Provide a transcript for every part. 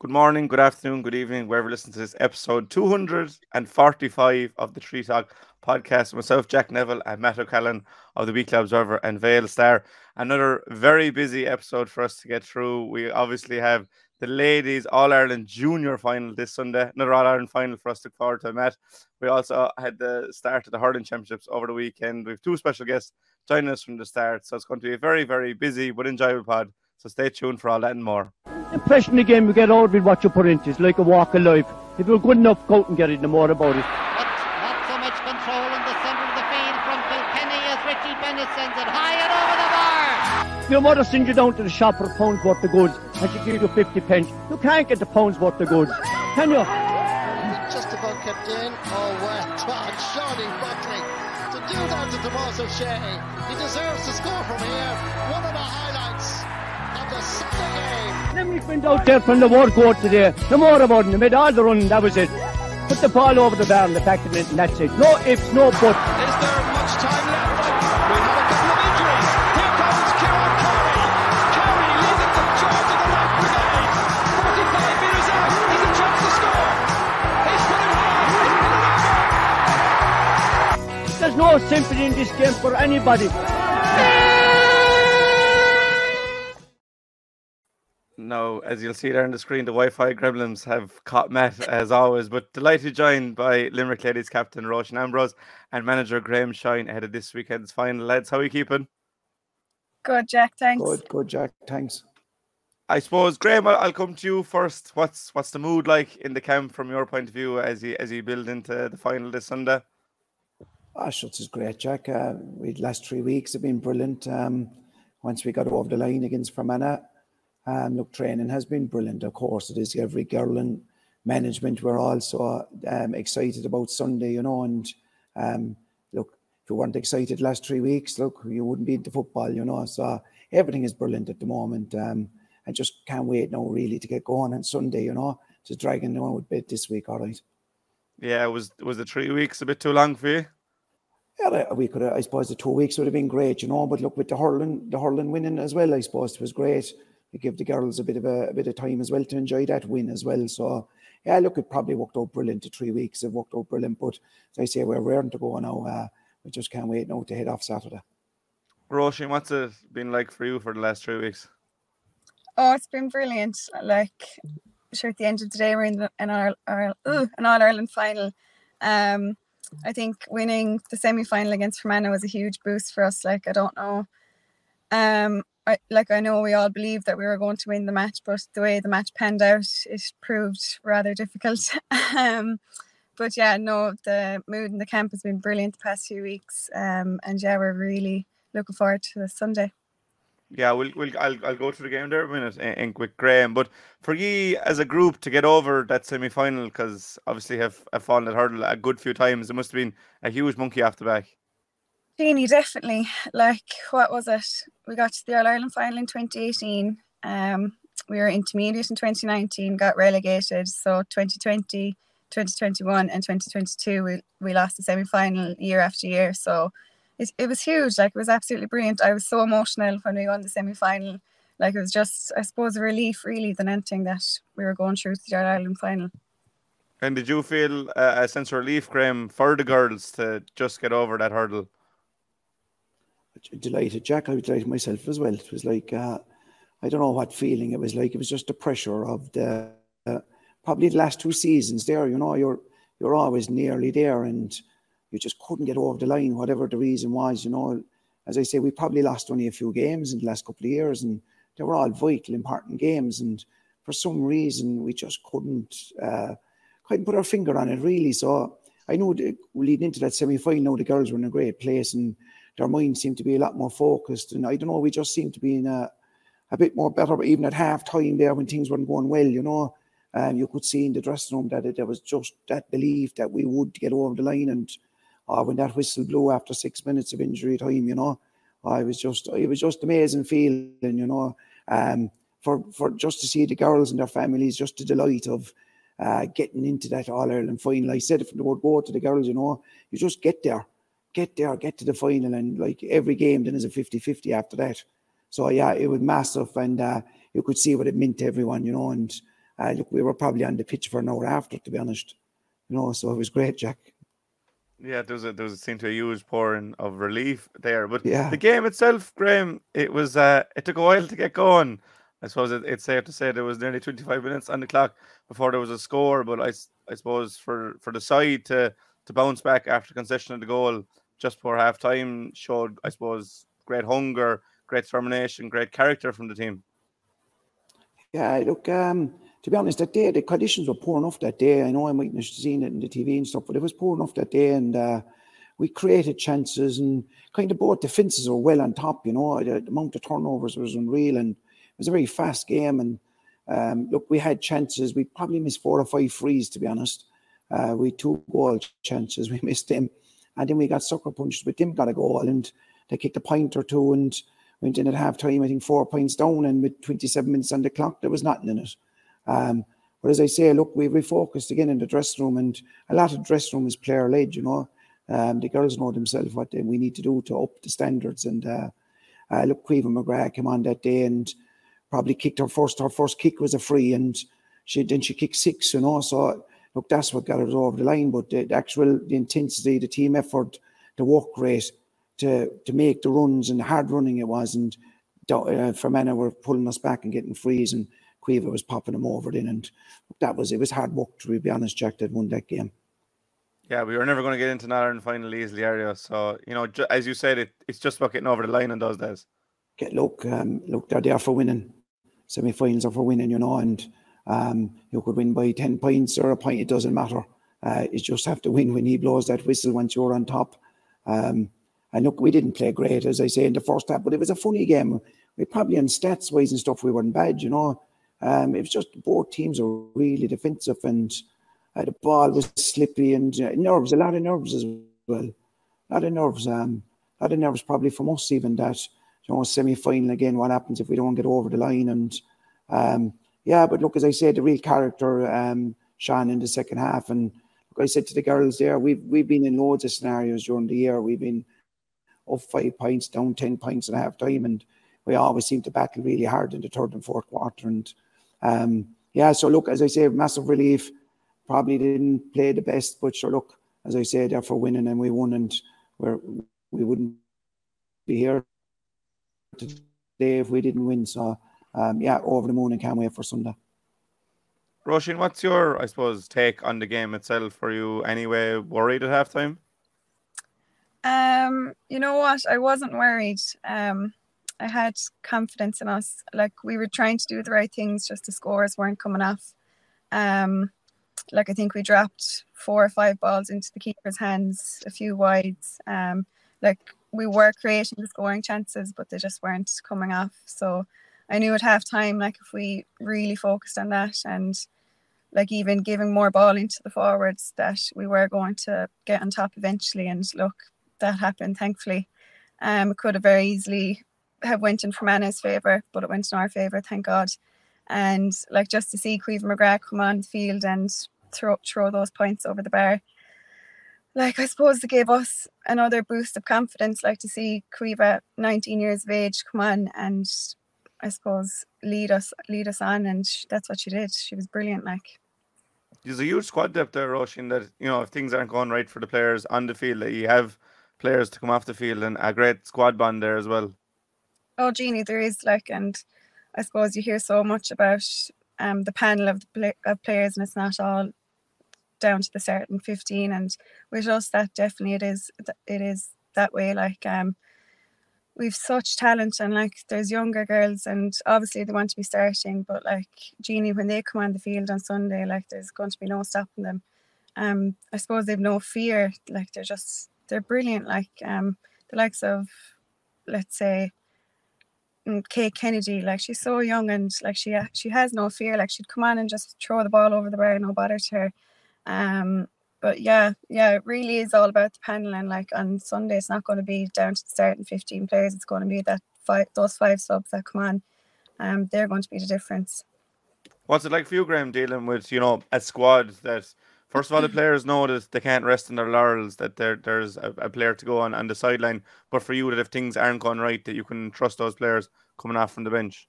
Good morning, good afternoon, good evening, wherever you listen to this episode 245 of the Treaty Talk podcast. Myself, Jack Neville, and Matt O'Callaghan of the Weekly Observer and Vale Star. Another very busy episode for us to get through. We obviously have the ladies All Ireland Junior final this Sunday, another All Ireland final for us to look forward to, Matt. We also had the start of the hurling championships over the weekend. We have two special guests joining us from the start, so it's going to be a very, very busy but enjoyable pod. So stay tuned for all that and more. Impression again we get out with what you put into it. It's like a walk of life. If you're good enough, go out and get it, no more about it. But not so much control in the centre of the field from Kilkenny as Richie Bennett sends it high and over the bar. Your mother sends you down to the shop for a pound's worth of goods and she gives you 50 pence. You can't get the pound's worth of goods, can you? Just about kept in. Oh, well done, Shawnee Buckley. To do that to Tomas O'Shea. He deserves to score from here. One of the highlights of the Sunday game. Let me went out there from the word court today. No more about it. They made all the running, that was it. Put the ball over the bar and the back of it and that's it. No ifs, no buts. Is there much time left? We have a couple of injuries. Here comes Kieran Carey. Carey leading the charge of the left brigade. 45 metres out. He's a chance to score. He's put it high. There's no sympathy in this game for anybody. No, as you'll see there on the screen, the Wi-Fi gremlins have caught Matt as always. But delighted joined by Limerick Ladies captain Roisin Ambrose and manager Graham Shine ahead of this weekend's final. Lads, how are you keeping? Good, Jack. Thanks. Good, good, Jack. Thanks. I suppose Graham, I'll, I'll come to you first. What's what's the mood like in the camp from your point of view as you as you build into the final this Sunday? Ah, shucks is great, Jack. Uh, we last three weeks have been brilliant. Um, once we got over the line against Fermanagh, um, look, training has been brilliant. Of course, it is. Every girl and management were also um, excited about Sunday, you know. And um, look, if you weren't excited last three weeks, look, you wouldn't be into football, you know. So everything is brilliant at the moment. Um, I just can't wait now, really, to get going on Sunday, you know. Just dragging on with bit this week, all right. Yeah, was was the three weeks a bit too long for you? Yeah, we could. I suppose the two weeks would have been great, you know. But look, with the hurling, the hurling winning as well, I suppose it was great. It gave the girls a bit of a, a, bit of time as well to enjoy that win as well. So yeah, look, it probably worked out brilliant. The three weeks it worked out brilliant. But as I say, we're raring to go now. Uh, we just can't wait now to head off Saturday. Roisin, what's it been like for you for the last three weeks? Oh, it's been brilliant. Like, sure, at the end of the day, we're in the, an, All, All, an All Ireland final. Um, I think winning the semi final against Fermanagh was a huge boost for us. Like, I don't know. Um, I, like I know we all believed that we were going to win the match, but the way the match panned out, it proved rather difficult. um, but yeah, no, the mood in the camp has been brilliant the past few weeks, um, and yeah, we're really looking forward to this Sunday. Yeah, we'll, we'll I'll, I'll go through the game there a minute in, in with Graham. But for you as a group to get over that semi final, because obviously have, have fallen at hurdle a good few times, it must have been a huge monkey off the back. Jeannie, definitely. Like, what was it? We got to the All Ireland final in 2018. Um, we were intermediate in 2019, got relegated. So 2020, 2021, and 2022, we, we lost the semi final year after year. So it, it was huge. Like, it was absolutely brilliant. I was so emotional when we won the semi final. Like, it was just, I suppose, a relief really than anything that we were going through to the All Ireland final. And did you feel a sense of relief, Graham, for the girls to just get over that hurdle? Delighted, Jack. I was delighted myself as well. It was like uh, I don't know what feeling it was like. It was just the pressure of the uh, probably the last two seasons. There, you know, you're you're always nearly there, and you just couldn't get over the line, whatever the reason was. You know, as I say, we probably lost only a few games in the last couple of years, and they were all vital, important games, and for some reason we just couldn't uh, couldn't put our finger on it really. So I know leading into that semi final, the girls were in a great place and their minds seemed to be a lot more focused. And I don't know, we just seemed to be in a, a bit more better, but even at half time there when things weren't going well, you know, um, you could see in the dressing room that it, there was just that belief that we would get over the line. And uh, when that whistle blew after six minutes of injury time, you know, I was just, it was just amazing feeling, you know, um, for, for just to see the girls and their families, just the delight of uh, getting into that All Ireland final. I said it from the word go to the girls, you know, you just get there get there, get to the final, and like every game then is a 50 50 after that. So, yeah, it was massive, and uh, you could see what it meant to everyone, you know. And uh, look, we were probably on the pitch for an hour after, to be honest. You know, so it was great, Jack. Yeah, there was a, there was seemed to be a huge pouring of relief there, but Yeah. the game itself, Graham, it was uh, it took a while to get going. I suppose it, it's safe to say there was nearly 25 minutes on the clock before there was a score, but I, I suppose for, for the side to to bounce back after concession of the goal just before half time showed, I suppose, great hunger, great determination, great character from the team. Yeah, look, um, to be honest, that day the conditions were poor enough that day. I know I mightn't have seen it in the TV and stuff, but it was poor enough that day, and uh, we created chances and kind of both defences were well on top. You know, the, the amount of turnovers was unreal, and it was a very fast game. And um, look, we had chances. We probably missed four or five frees, to be honest. Uh, we two goal chances. We missed them, and then we got sucker punched. But them got a goal, and they kicked a point or two, and went in at half time. I think four points down, and with 27 minutes on the clock, there was nothing in it. Um, but as I say, look, we refocused again in the dressing room, and a lot of dressing room is player led. You know, um, the girls know themselves what they, we need to do to up the standards. And uh, uh, look, Caoimhe McGrath came on that day and probably kicked her first. Her first kick was a free, and she then she kicked six. You know, so look, that's what got us over the line. But the, the actual the intensity, the team effort, the work rate to to make the runs and the hard running it was, and uh, Fermanagh were pulling us back and getting frees, and Caoimhe was popping them over then, and that was it was hard work to be honest. Jack that won that game. Yeah, we were never going to get into an Ireland final easily, area. So, you know, ju- as you said, it, it's just about getting over the line in those days. Get look, um, look, they're there for winning. Semi-finals are for winning, you know, and um, you could win by ten points or a point. It doesn't matter. Uh, you just have to win when he blows that whistle once you're on top. Um, and look, we didn't play great, as I say, in the first half, but it was a funny game. We probably on stats wise and stuff, we weren't bad, you know. Um, it was just both teams are really defensive and uh, the ball was slippery and uh, nerves, a lot of nerves as well. A lot of nerves, um, a lot of nerves probably from us even that, you know, semi-final again, what happens if we don't get over the line and um, yeah, but look, as I said, the real character um, in the second half and like I said to the girls there, we've we've been in loads of scenarios during the year. We've been up five points, down ten points at half time, and we always seem to battle really hard in the third and fourth quarter. And um, yeah, so look, as I say, massive relief. Probably didn't play the best, but sure, look, as I say, they're for winning, and we won, and we're we wouldn't be here today if we didn't win. So um, yeah, over the moon and can't wait for Sunday. Roisin, what's your, I suppose, take on the game itself? Were you anyway worried at halftime? Um, you know what? I wasn't worried. Um, I had confidence in us. Like we were trying to do the right things, just the scores weren't coming off. Um, like I think we dropped four or five balls into the keeper's hands, a few wides. Um, like we were creating the scoring chances, but they just weren't coming off. So I knew at half time, like if we really focused on that and like even giving more ball into the forwards, that we were going to get on top eventually. And look, that happened, thankfully. Um, it could have very easily have went in Fermanagh's favour, but it went in our favour, thank God. And like just to see Caoimhe McGrath come on the field and throw throw those points over the bar, like I suppose it gave us another boost of confidence, like to see Caoimhe at 19 years of age come on and I suppose lead us lead us on, and sh- that's what she did. She was brilliant, like. There's a huge squad depth there, Roisin, that, you know, if things aren't going right for the players on the field, that you have players to come off the field and a great squad bond there as well. Oh, Jeannie, there is like, and I suppose you hear so much about um the panel of the play- of players, and it's not all down to the certain fifteen. And with us, that definitely it is. It is that way. Like um, we've such talent, and like there's younger girls, and obviously they want to be starting. But like Jeannie, when they come on the field on Sunday, like there's going to be no stopping them. Um, I suppose they've no fear. Like they're just they're brilliant. Like um, the likes of, let's say. mm, Kate Kennedy, like she's so young and like she she has no fear. Like she'd come on and just throw the ball over the bar, no bother to her. Um, but yeah, yeah, it really is all about the panel. And like on Sunday, it's not going to be down to the starting fifteen players. It's going to be that five, those five subs that come on. Um, they're going to be the difference. What's it like for you, Graham, dealing with, you know, a squad that, first of all, the players know that they can't rest on their laurels, that there there's a, a player to go on, on the sideline, but for you, that if things aren't going right, that you can trust those players coming off from the bench?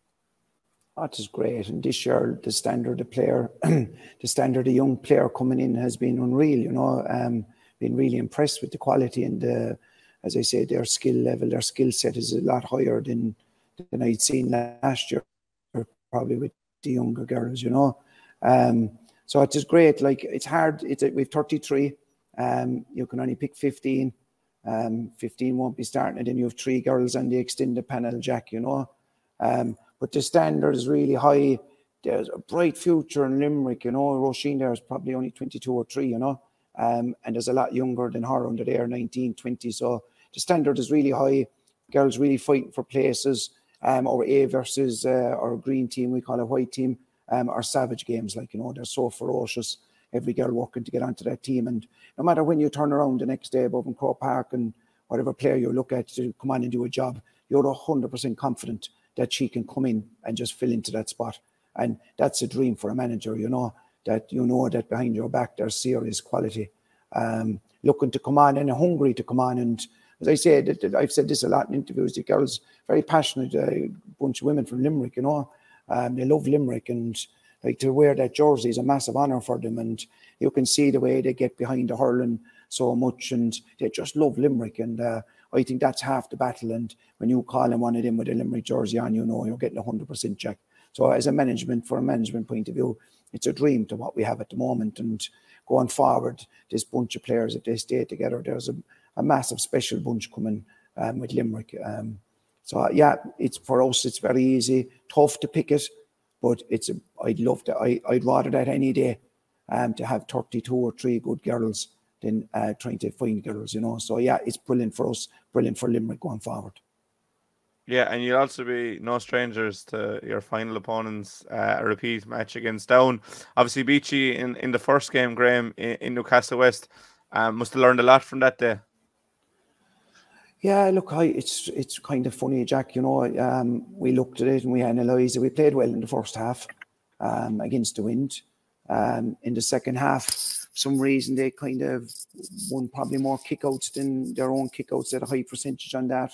That is great. And this year, the standard of player, the standard of young player coming in has been unreal. You know, um, been really impressed with the quality and the, as I say, their skill level, their skill set is a lot higher than than I'd seen last year, probably with the younger girls. You know, um, so it is great. Like it's hard. It's we've 33. Um, you can only pick 15. Um, 15 won't be starting, and then you have three girls on the extended panel, Jack. You know. Um, but the standard is really high. There's a bright future in Limerick, you know. Roisin there is probably only 22 or 3, you know, um, and there's a lot younger than her under there, 19, 20. So the standard is really high. Girls really fighting for places. Um, or A versus uh, our green team, we call it white team, um, are savage games. Like, you know, they're so ferocious. Every girl working to get onto that team. And no matter when you turn around the next day above in Croke Park and whatever player you look at to come on and do a job, you're 100% confident that she can come in and just fill into that spot. And that's a dream for a manager, you know, that you know that behind your back there's serious quality. Um, looking to come on and hungry to come on. And as I said, I've said this a lot in interviews, the girls very passionate, uh, bunch of women from Limerick, you know, um, they love Limerick and like to wear that jersey is a massive honour for them. And you can see the way they get behind the hurling so much and they just love Limerick. And uh, I think that's half the battle. And when you call in one of them with a Limerick jersey on, you know you're getting 100% check. So, as a management, for a management point of view, it's a dream to what we have at the moment. And going forward, this bunch of players, if they stay together, there's a, a massive special bunch coming um, with Limerick. Um, so, yeah, it's for us, it's very easy, tough to pick it, but it's a, I'd love to, I, I'd rather that any day um, to have 32 or three good girls than uh, trying to find girls, you know. So yeah, it's brilliant for us, brilliant for Limerick going forward. Yeah, and you'll also be no strangers to your final opponents, uh, a repeat match against Down. Obviously, Beachy in, in the first game, Graham, in, in Newcastle West. Um, must have learned a lot from that day. Yeah, look, I, it's it's kind of funny, Jack. You know, um, we looked at it and we analysed it. We played well in the first half um, against the wind. Um, in the second half, some reason they kind of won probably more kickouts than their own kickouts at a high percentage on that.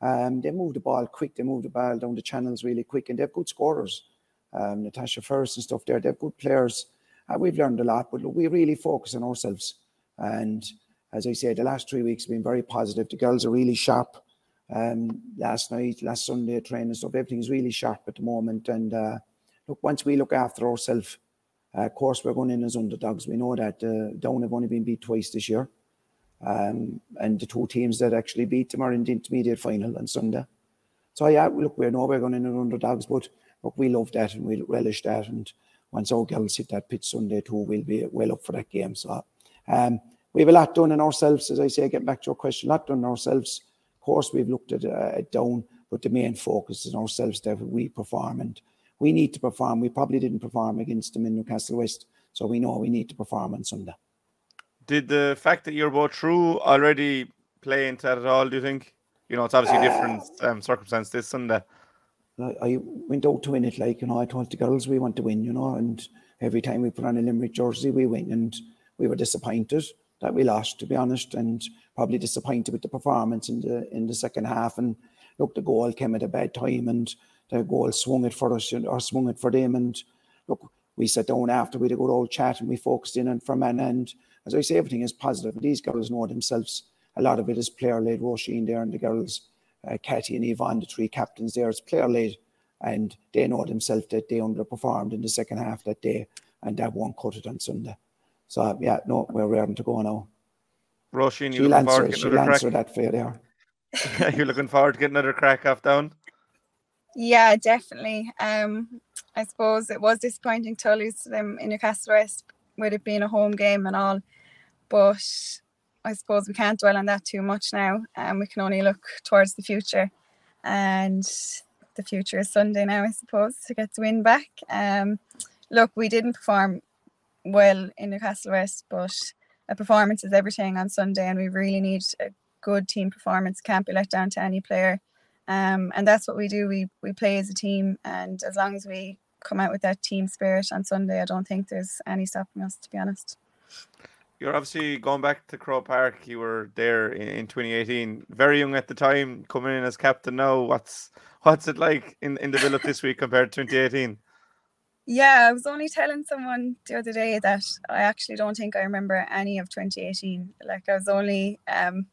Um, they move the ball quick, they move the ball down the channels really quick, and they've good scorers. Um, Natasha First and stuff there, they've good players. Uh, we've learned a lot, but look, we really focus on ourselves. And as I said, the last three weeks have been very positive. The girls are really sharp. Um, last night, last Sunday, training stuff, everything is really sharp at the moment. And uh, look, once we look after ourselves, of course, we're going in as underdogs. We know that uh, Down have only been beat twice this year. Um, and the two teams that actually beat them are in the intermediate final on Sunday. So, yeah, look, we know we're going in as underdogs, but look, we love that and we relish that. And once our girls hit that pitch Sunday too, we'll be well up for that game. So, um, we have a lot done in ourselves, as I say, getting back to your question, a lot done in ourselves. Of course, we've looked at, uh, at Down, but the main focus is ourselves that we perform and we need to perform. We probably didn't perform against them in Newcastle West, so we know we need to perform on Sunday. Did the fact that you're both through already play into that at all? Do you think? You know, it's obviously uh, different um, circumstance this Sunday. I went out to win it, like you know. I told the girls we want to win, you know, and every time we put on a Limerick jersey, we win, and we were disappointed that we lost, to be honest, and probably disappointed with the performance in the in the second half. And look, the goal came at a bad time, and the goal swung it for us or swung it for them. And look, we sat down after we had a good old chat and we focused in on from an end. As I say, everything is positive. These girls know themselves. A lot of it is player led. Roisin there and the girls, uh, Katie and Yvonne, the three captains there, it's player led. And they know themselves that they underperformed in the second half that day and that won't cut it on Sunday. So, yeah, no, we're ready to go now. Roisin, she'll answer, she'll answer that for you there. You're looking forward to getting another crack off down? Yeah, definitely. Um, I suppose it was disappointing to lose to them in Newcastle West with it being a home game and all, but I suppose we can't dwell on that too much now. And um, we can only look towards the future, and the future is Sunday now, I suppose, to get the win back. Um, look, we didn't perform well in Newcastle West, but a performance is everything on Sunday, and we really need a good team performance. Can't be let down to any player. Um, and that's what we do. We we play as a team, and as long as we come out with that team spirit on Sunday, I don't think there's any stopping us. To be honest. You're obviously going back to Croke Park. You were there in, in 2018, very young at the time, coming in as captain now. What's what's it like in, in the build up this week compared to 2018? Yeah, I was only telling someone the other day that I actually don't think I remember any of 2018. Like I was only um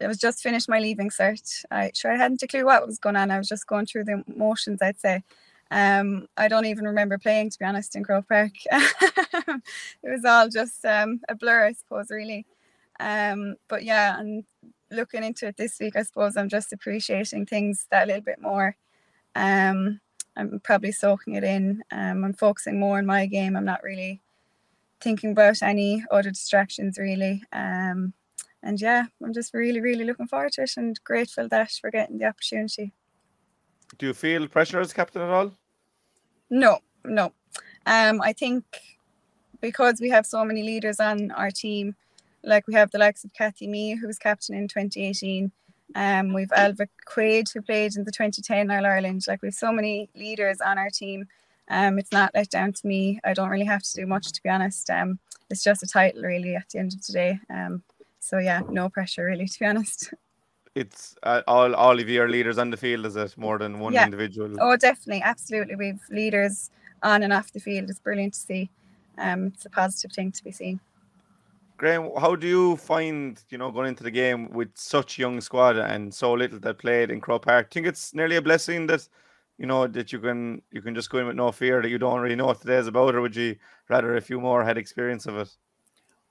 it was just finished my leaving cert. I sure I hadn't a clue what was going on. I was just going through the motions, I'd say. Um, I don't even remember playing to be honest in Croke Park. it was all just um, a blur, I suppose, really. Um, but yeah, and looking into it this week, I suppose I'm just appreciating things that a little bit more. Um, I'm probably soaking it in. Um, I'm focusing more on my game. I'm not really thinking about any other distractions really. Um, and yeah, I'm just really, really looking forward to it and grateful that we're getting the opportunity. Do you feel pressure as captain at all? No, no. Um, I think because we have so many leaders on our team, like we have the likes of Kathy Mee, who was captain in 2018. Um, we've Alva Quaid, who played in the 2010 All Ireland. Like we've so many leaders on our team. Um, it's not let down to me. I don't really have to do much, to be honest. Um, it's just a title, really, at the end of the day. Um, so yeah, no pressure, really, to be honest. It's uh, all all of you are leaders on the field, is it more than one Yeah. individual? Oh, definitely, absolutely. We've leaders on and off the field. It's brilliant to see. Um, it's a positive thing to be seen. Graham, how do you find you know going into the game with such young squad and so little that played in Croke Park? think it's nearly a blessing that you know that you can you can just go in with no fear that you don't really know what today's about, or would you rather a few more had experience of it?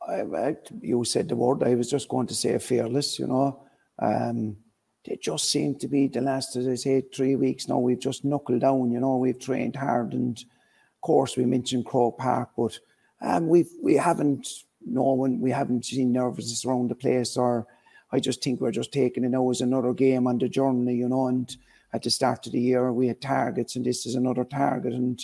I, I, you said the word. I was just going to say fearless. You know, um, they just seem to be the last, as I say, three weeks now. We've just knuckled down. You know, we've trained hard, and of course we mentioned Croke Park, but um, we've we haven't no one we haven't seen nervousness around the place, or I just think we're just taking it now as another game on the journey. You know, and at the start of the year we had targets, and this is another target, and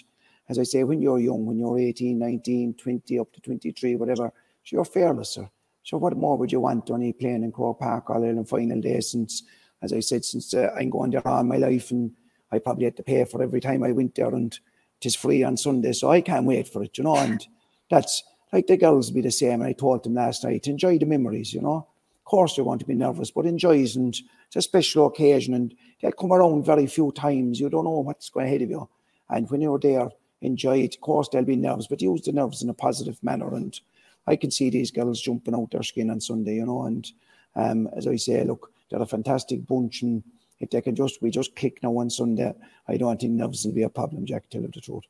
as I say, when you're young, when you're 18, 19, 20, up to 23, whatever, so you're fearless, sir. So what more would you want only playing in Croke Park All Ireland final day since, as I said, since uh, I'm going there all my life and I probably had to pay for every time I went there and it is free on Sunday. So I can't wait for it, you know. And that's like the girls be the same. And I told them last night, enjoy the memories, you know. Of course you're going to be nervous, but enjoy it and it's a special occasion and they'll come around very few times. You don't know what's going ahead of you. And when you're there, enjoy it. Of course they'll be nervous, but use the nerves in a positive manner and I can see these girls jumping out their skin on Sunday, you know. And um, as I say, look, they're a fantastic bunch, and if they can just we just click now on Sunday, I don't think nerves will be a problem. Jack, tell you the truth.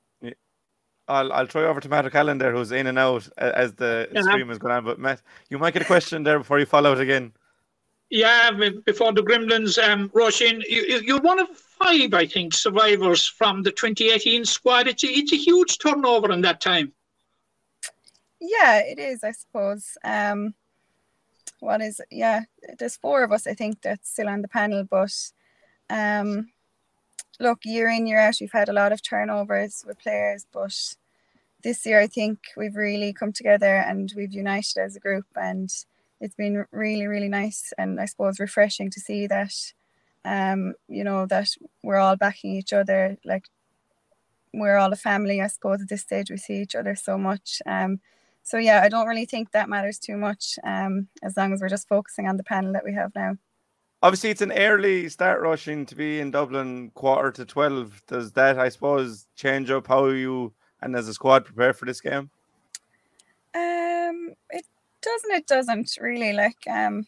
I'll I'll throw you over to Matt O'Callaghan there, who's in and out as the Yeah. stream is going on. But Matt, you might get a question there before you fall out again. Yeah, before the Gremlins um, rush in, you, you- you're one of five, I think, survivors from the 2018 squad. It's a, it's a huge turnover in that time. Yeah, it is, I suppose. Um, what is? Yeah, there's four of us, I think, that's still on the panel. But um, look, year in, year out, we've had a lot of turnovers with players. But this year, I think we've really come together and we've united as a group. And it's been really, really nice and I suppose refreshing to see that, um, you know, that we're all backing each other. Like, we're all a family, I suppose, at this stage. We see each other so much. Um, so yeah, I don't really think that matters too much. Um, as long as we're just focusing on the panel that we have now. Obviously, it's an early start rushing to be in Dublin, quarter to twelve. Does that, I suppose, change up how you and as a squad prepare for this game? Um, it doesn't. It doesn't really. Like, um,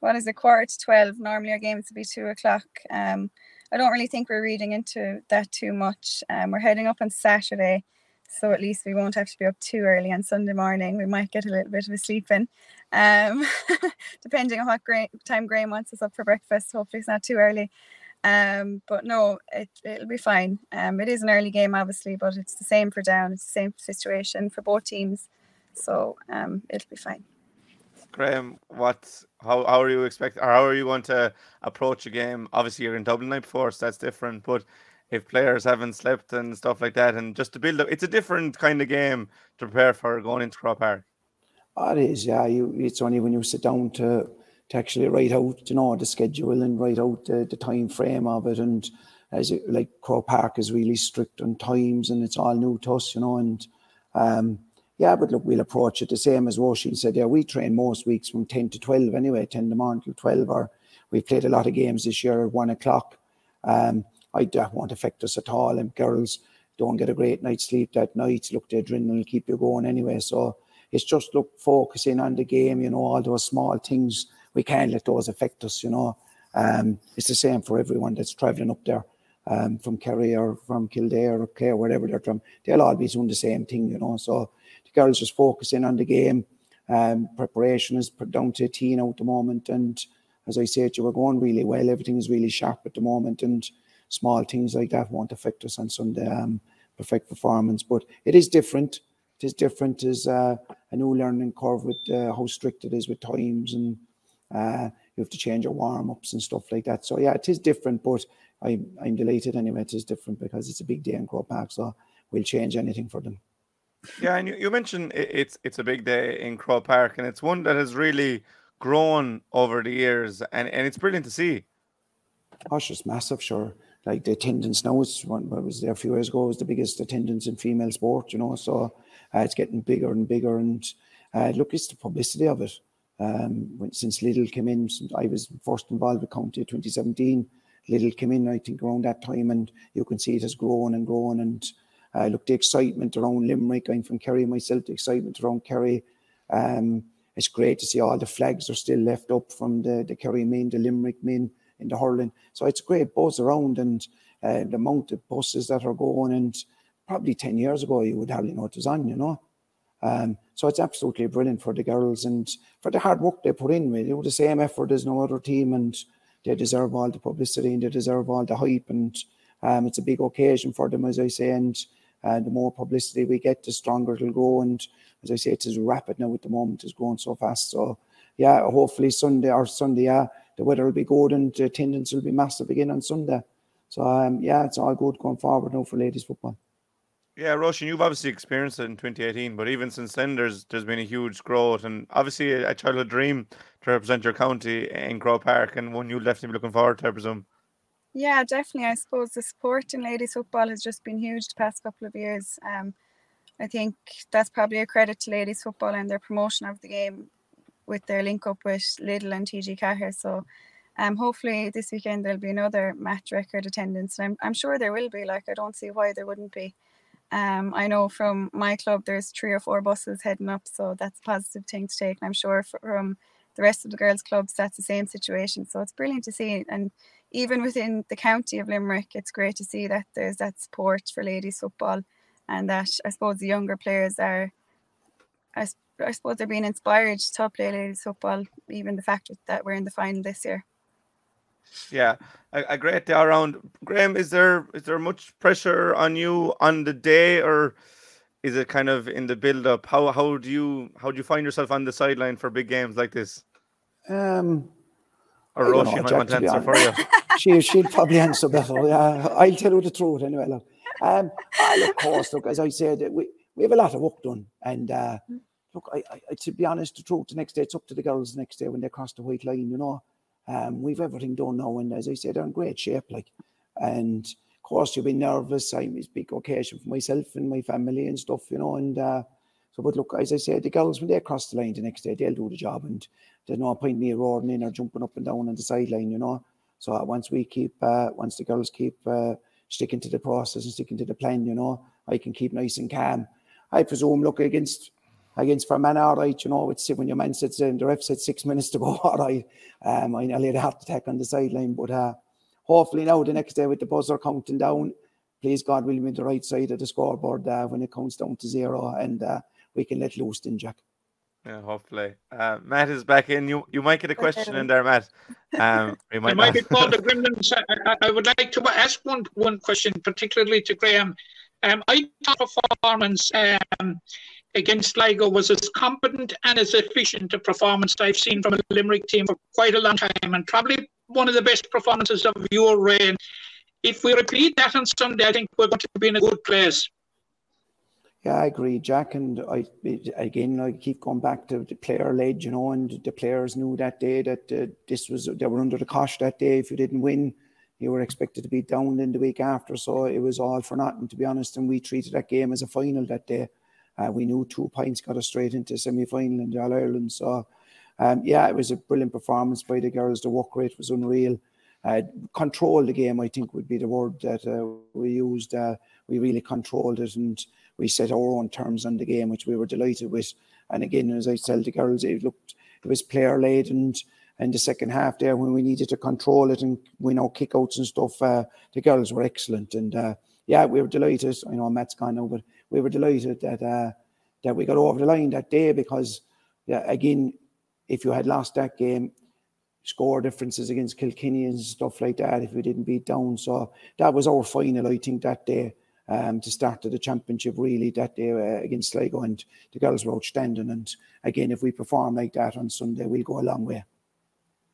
what is it? Quarter to twelve. Normally our games would be two o'clock. Um, I don't really think we're reading into that too much. Um, we're heading up on Saturday, so at least we won't have to be up too early on Sunday morning. We might get a little bit of a sleep in, um, depending on what Gra- time Graham wants us up for breakfast. Hopefully it's not too early. Um, but no, it, it'll be fine. Um, it is an early game, obviously, but it's the same for down. It's the same situation for both teams, so um, it'll be fine. Graham, what? How, how are you expect? Or how are you going to approach a game? Obviously, you're in Dublin night before, so that's different. But if players haven't slept and stuff like that, and just to build up, it's a different kind of game to prepare for going into Croke Park. Oh, it is, yeah. You, it's only when you sit down to to actually write out, you know, the schedule and write out the, the time frame of it. And as it, like Croke Park is really strict on times, and it's all new to us, you know. And um, yeah, but look, we'll approach it the same as Roisin said. Yeah, we train most weeks from 10 to 12 anyway, 10 in the morning till 12. Or we've played a lot of games this year at one o'clock. Um, I that won't affect us at all. And girls don't get a great night's sleep that night. Look, the adrenaline will keep you going anyway. So it's just look focusing on the game. You know, all those small things we can't let those affect us. You know, um, it's the same for everyone that's travelling up there. Um, from Kerry or from Kildare or Clare, wherever they're from, they'll all be doing the same thing, you know. So the girls just focusing on the game. Um, preparation is down to a teen out the moment, and as I said, you were going really well. Everything is really sharp at the moment, and small things like that won't affect us on Sunday. Um, perfect performance, but it is different. It is different. Is uh, a new learning curve with uh, how strict it is with times, and uh, you have to change your warm ups and stuff like that. So yeah, it is different, but I'm I'm delighted anyway. It is different because it's a big day in Croke Park, so we'll change anything for them. Yeah, and you, you mentioned it, it's it's a big day in Croke Park, and it's one that has really grown over the years, and, and it's brilliant to see. Oh, it's just massive, sure. Like the attendance now is one was there a few years ago was the biggest attendance in female sport, you know. So uh, it's getting bigger and bigger, and uh, look, it's the publicity of it. Um, when, since Lidl came in, I was first involved with County 2017. Lidl came in, I think, around that time, and you can see it has grown and grown, and uh, look, the excitement around Limerick, I'm from Kerry myself, the excitement around Kerry. Um, it's great to see all the flags are still left up from the, the Kerry men, the Limerick men in the hurling. So it's great buzz around and uh, the amount of buses that are going. And probably 10 years ago, you would hardly know it was on, you know. Um, so it's absolutely brilliant for the girls and for the hard work they put in. Do the same effort as no other team and they deserve all the publicity and they deserve all the hype. And um, it's a big occasion for them, as I say. And uh, the more publicity we get, the stronger it'll go. And as I say, it is rapid now at the moment, it's growing so fast. So, yeah, hopefully Sunday or Sunday, yeah, the weather will be good and the attendance will be massive again on Sunday. So, um, yeah, it's all good going forward now for ladies football. Yeah, Roisin, you've obviously experienced it in 2018, but even since then, there's there's been a huge growth and obviously a, a childhood dream to represent your county in Croke Park and one you'll definitely be looking forward to, I presume. Yeah, definitely. I suppose the support in ladies football has just been huge the past couple of years. Um, I think that's probably a credit to ladies football and their promotion of the game with their link up with Lidl and TG Ceathair. So um, hopefully this weekend there'll be another match record attendance. I'm, I'm sure there will be. Like I don't see why there wouldn't be. Um, I know from my club there's three or four buses heading up, so that's a positive thing to take. And I'm sure from the rest of the girls' clubs that's the same situation. So it's brilliant to see. And even within the county of Limerick, it's great to see that there's that support for ladies football, and that I suppose the younger players are, I suppose they're being inspired to play ladies football. Even the fact that we're in the final this year. Yeah, a, a great day around. Graham, is there is there much pressure on you on the day, or is it kind of in the build up? How how do you how do you find yourself on the sideline for big games like this? Um, or Roisin might want to answer for you. she she'll probably answer better. Yeah, I'll tell you the truth anyway. Look, um, of course, look, as I said, we, we have a lot of work done, and uh, look, I, I, to be honest, the truth, the next day it's up to the girls. The next day when they cross the white line, you know, um, we've everything done now, and as I said, they're in great shape, like, and of course you'll be nervous. I'm it's big occasion for myself and my family and stuff, you know, and. Uh, so, but look, as I said, the girls when they cross the line the next day, they'll do the job, and there's no point me roaring in or jumping up and down on the sideline, you know. So uh, once we keep, uh, once the girls keep uh, sticking to the process and sticking to the plan, you know, I can keep nice and calm. I presume, look against against man, all right, you know, it's when your man sits in, the ref said six minutes to go, all right. Um, I nearly had a heart attack on the sideline, but uh, hopefully now the next day with the buzzer counting down, please God, we'll be on the right side of the scoreboard uh, when it counts down to zero, and uh, we can let loose then, Jack. Yeah, hopefully. Uh, Matt is back in. You you might get a question in there, Matt. Um, we might, might be called the Gremlins. I, I, would like to ask one one question, particularly to Graham. Um, I thought performance um, against Sligo was as competent and as efficient a performance I've seen from a Limerick team for quite a long time, and probably one of the best performances of your reign. If we repeat that on Sunday, I think we're going to be in a good place. Yeah, I agree, Jack. And I again, I keep going back to the player led, you know, and the players knew that day that uh, this was they were under the cosh that day. If you didn't win, you were expected to be down in the week after. So it was all for nothing, to be honest. And we treated that game as a final that day. Uh, we knew two points got us straight into semi final in the All Ireland. So, um, yeah, it was a brilliant performance by the girls. The work rate was unreal. Uh, control the game, I think, would be the word that uh, we used. Uh, we really controlled it and we set our own terms on the game, which we were delighted with. And again, as I tell the girls, it looked it was player led and in the second half there when we needed to control it and we know kickouts and stuff, uh, the girls were excellent. And uh, yeah, we were delighted. I know Matt's gone but we were delighted that uh, that we got over the line that day because, yeah, again, if you had lost that game, score differences against Kilkenny and stuff like that, if we didn't beat down. So that was our final, I think, that day. Um, to start the championship really that day uh, against Sligo and the girls were outstanding and again if we perform like that on Sunday we'll go a long way.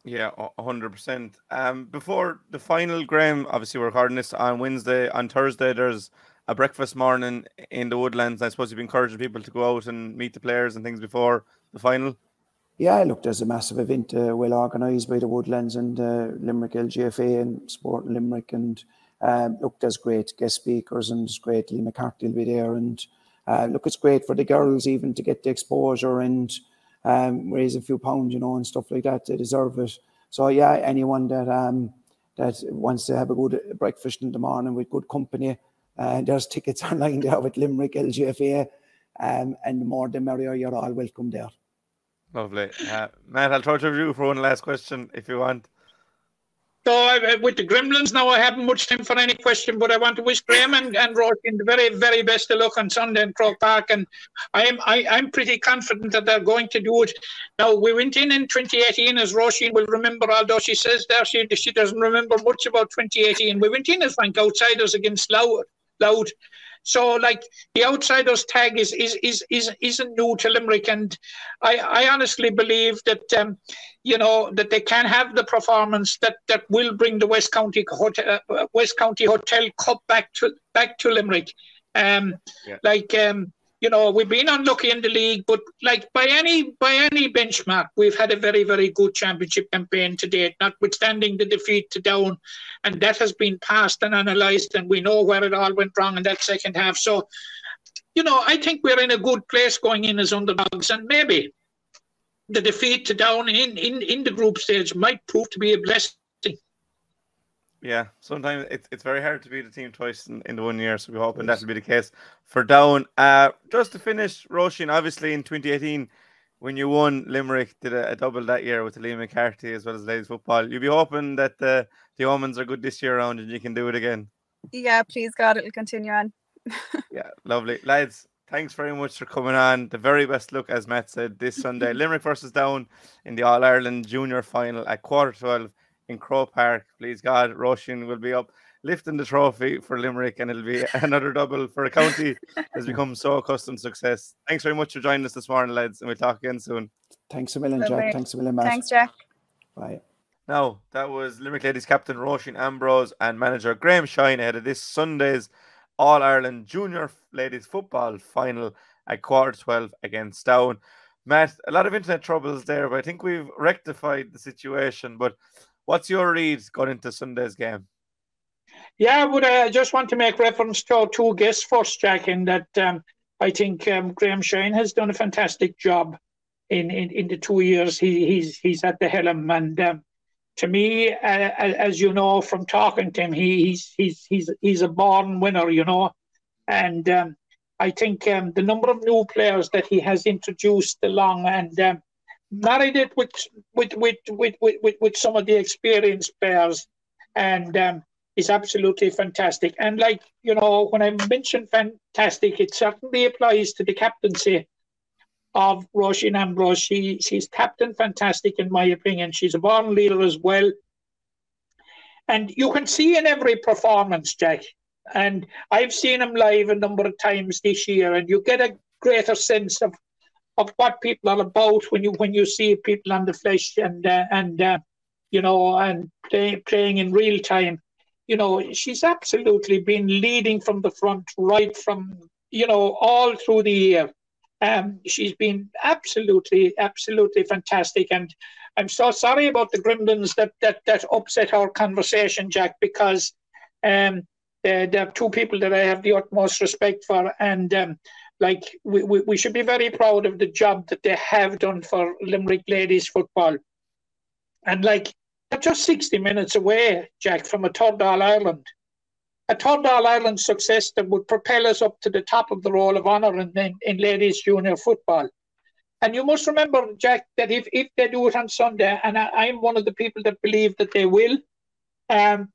Yeah, hundred percent. Um, before the final, Graham. Obviously, we're recording this on Wednesday. On Thursday, there's a breakfast morning in the Woodlands. I suppose you've been encouraging people to go out and meet the players and things before the final. Yeah, look, there's a massive event, uh, well organised by the Woodlands and uh, Limerick LGFA and Sport Limerick, and um, look, there's great guest speakers and it's great. Liam MacCarthy will be there, and uh, look, it's great for the girls even to get the exposure and um, raise a few pounds, you know, and stuff like that. They deserve it. So yeah, anyone that um, that wants to have a good breakfast in the morning with good company, uh, there's tickets online there with Limerick LGFA, um, and the more the merrier. You're all welcome there. Lovely, uh, Matt. I'll throw to you for one last question if you want. So I, with the Gremlins now, I haven't much time for any question, but I want to wish Graham and, and Roisin the very, very best of luck on Sunday in Croke Park, and I am I, I'm pretty confident that they're going to do it. Now we went in in 2018, as Roisin will remember, although she says there she she doesn't remember much about 2018. We went in as rank outsiders against Louth, Louth so like the outsiders tag is is is is isn't new to Limerick, and I I honestly believe that um, you know that they can have the performance that that will bring the West County Hotel uh, West County Hotel Cup back to back to Limerick. Um, yeah. like um, you know, we've been unlucky in the league, but like by any by any benchmark, we've had a very very good championship campaign to date, notwithstanding the defeat to Down, and that has been passed and analysed, and we know where it all went wrong in that second half. So, you know, I think we're in a good place going in as underdogs, and maybe the defeat to Down in in in the group stage might prove to be a blessing yeah, sometimes it's it's very hard to beat a team twice in, in the one year, so we're hoping that'll be the case for Down. Uh, just to finish, Roisin, obviously in 2018, when you won, Limerick did a, a double that year with Liam MacCarthy as well as ladies football. You'll be hoping that the the omens are good this year around and you can do it again. Yeah, please God, it'll continue on. yeah, lovely, lads. Thanks very much for coming on. The very best look, as Matt said, this Sunday, Limerick versus Down in the All Ireland Junior Final at quarter twelve in Croke Park. Please God, Roisin will be up lifting the trophy for Limerick, and it'll be another double for a county has become so accustomed to success. Thanks very much for joining us this morning, lads, and we'll talk again soon. Thanks a million, Jack. Thanks a million, Matt. Thanks, Jack. Bye. Now, that was Limerick Ladies captain Roisin Ambrose and manager Graham Shine ahead of this Sunday's All Ireland Junior Ladies Football final at quarter 12 against Down. Matt, a lot of internet troubles there, but I think we've rectified the situation. But What's your read going into Sunday's game? Yeah, I would uh, just want to make reference to our two guests first, Jack, in that um, I think um, Graham Shine has done a fantastic job in, in, in the two years he, he's he's at the helm. And um, to me, uh, as you know from talking to him, he, he's he's he's he's a born winner, you know. And um, I think um, the number of new players that he has introduced along and um, married it with with with with with, with, some of the experienced players, and um, is absolutely fantastic. And like you know, when I mention fantastic, it certainly applies to the captaincy of Roisin Ambrose. She she's captain fantastic in my opinion. She's a born leader as well. And you can see in every performance, Jack. And I've seen him live a number of times this year, and you get a greater sense of of what people are about when you when you see people on the flesh and uh, and uh, you know and play, playing in real time. You know, she's absolutely been leading from the front, right from you know all through the year. Um, she's been absolutely, absolutely fantastic, and I'm so sorry about the Gremlins that that that upset our conversation, Jack, because um, they're, they're two people that I have the utmost respect for, and um, like we, we, we should be very proud of the job that they have done for Limerick ladies football. And like they're just 60 minutes away, Jack, from a third All Ireland. A third All Ireland success that would propel us up to the top of the roll of honour in, in, in ladies junior football. And you must remember, Jack, that if, if they do it on Sunday, and I, am one of the people that believe that they will, um,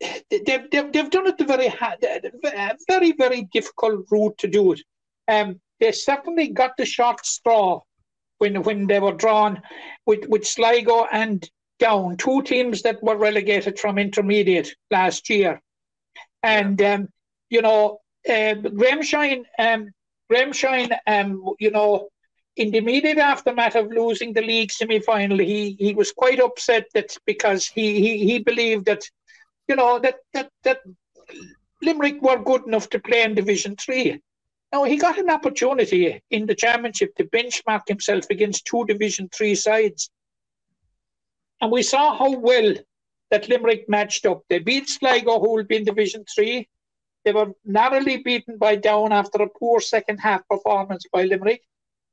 they've, they've, they've done it the very hard, very very difficult route to do it. Um, they certainly got the short straw when when they were drawn with with Sligo and Down, two teams that were relegated from intermediate last year, and um, you know uh, Graham Shine, um, Graham um, you know. In the immediate aftermath of losing the league semi-final, he he was quite upset that because he he, he believed that you know, that, that, that Limerick were good enough to play in Division 3. Now, he got an opportunity in the championship to benchmark himself against two Division 3 sides. And we saw how well that Limerick matched up. They beat Sligo, who will be in Division 3. They were narrowly beaten by Down after a poor second half performance by Limerick.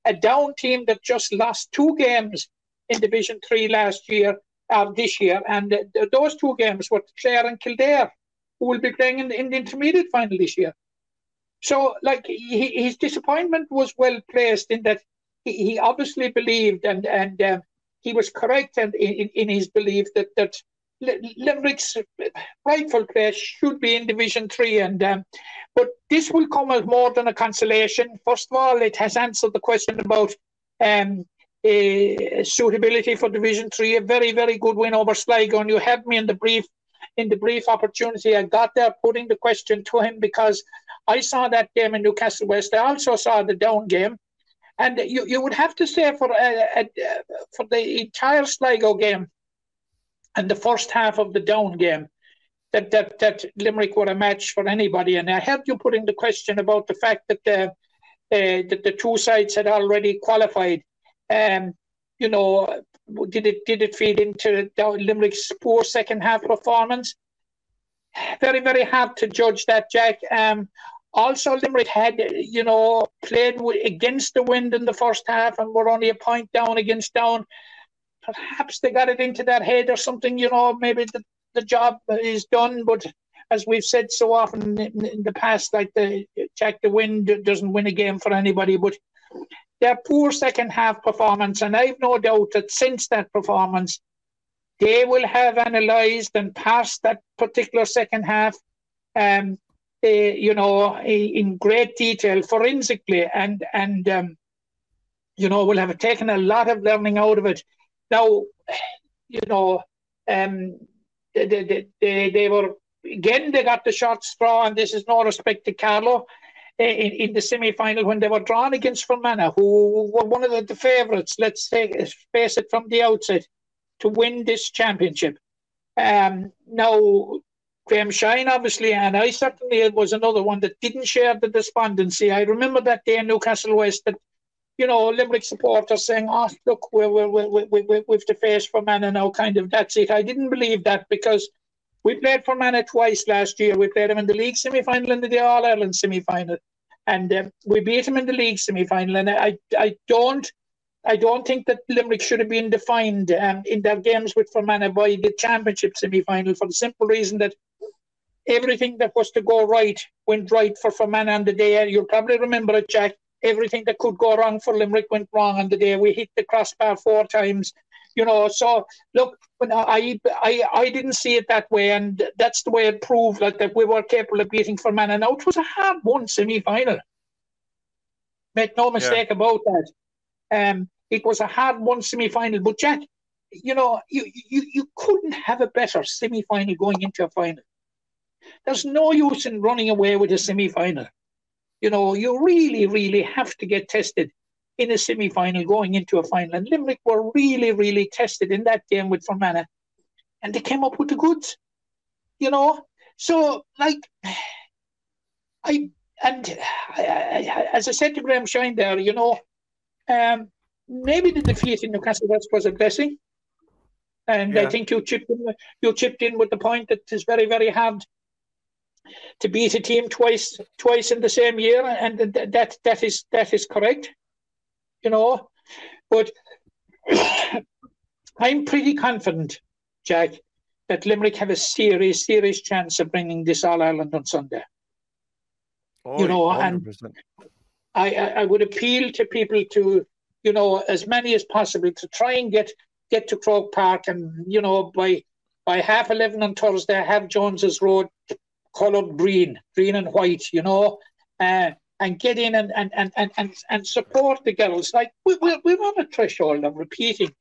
A Down team that just lost two games in Division 3 last year uh, this year. And uh, those two games were Clare and Kildare, who will be playing in, in the intermediate final this year. So, like, he, his disappointment was well placed in that he, he obviously believed and and um, he was correct and in, in his belief that that Limerick's rightful place should be in Division Three, and um, but this will come as more than a consolation. First of all, it has answered the question about um, uh, suitability for Division Three. A very, very good win over Sligo, and you had me in the brief in the brief opportunity I got there, putting the question to him because I saw that game in Newcastle West. I also saw the down game, and you, you would have to say for uh, uh, for the entire Sligo game and the first half of the down game. That, that, that Limerick were a match for anybody, and I heard you putting the question about the fact that the uh, that the two sides had already qualified. Um, you know, did it did it feed into Limerick's poor second half performance? Very very hard to judge that, Jack. Um, also, Limerick had you know played against the wind in the first half and were only a point down against Down. Perhaps they got it into their head or something. You know, maybe the the job is done, but as we've said so often in, in the past, like the Jack, the wind doesn't win a game for anybody, but their poor second half performance, and I've no doubt that since that performance, they will have analysed and passed that particular second half, um, uh, you know, in great detail, forensically, and and um, you know, will have taken a lot of learning out of it. Now, you know, um, they, they, they, they were again they got the short straw, and this is no respect to Carlow in, in the semi-final when they were drawn against Fermanagh, who were one of the, the favourites. Let's say, face it from the outset to win this championship. Um, now, Graham Shine, obviously, and I certainly was another one that didn't share the despondency. I remember that day in Newcastle West that, you know, Limerick supporters saying, oh, look, we're, we're, we're, we're, we've to face Fermanagh now, kind of, that's it. I didn't believe that because we played for Fermanagh twice last year. We played them in the league semi final and the All Ireland semi final, and um, we beat them in the league semi final. And I, I don't, I don't think that Limerick should have been defined um, in their games with Fermanagh by the championship semi final for the simple reason that everything that was to go right went right for Fermanagh on the day. You'll probably remember it, Jack. Everything that could go wrong for Limerick went wrong on the day. We hit the crossbar four times you know. So look, I I I didn't see it that way, and that's the way it proved like that we were capable of beating for Fermanagh. Now it was a hard won semi final. Make no mistake yeah. about that. Um, it was a hard won semi final, but Jack, you know, you, you you couldn't have a better semi final going into a final. There's no use in running away with a semi final. You know, you really, really have to get tested in a semi final going into a final. And Limerick were really, really tested in that game with Fermanagh. And they came up with the goods, you know. So, like, I, and I, I, as I said to Graham Shine there, you know, um, maybe the defeat in Newcastle West was a blessing. And yeah. I think you chipped in, you chipped in with the point that it's very, very hard to beat a team twice twice in the same year, and that that is that is correct. You know, but I'm pretty confident, Jack, that Limerick have a serious serious chance of bringing this All Ireland on Sunday. Oh, you know, and 100%. I, I I would appeal to people to, you know, as many as possible to try and get get to Croke Park and you know by by half eleven on Thursday have Jones's Road coloured green, green and white, you know, uh, and get in and and, and, and, and and support the girls. Like we, we're we're on a threshold of repeating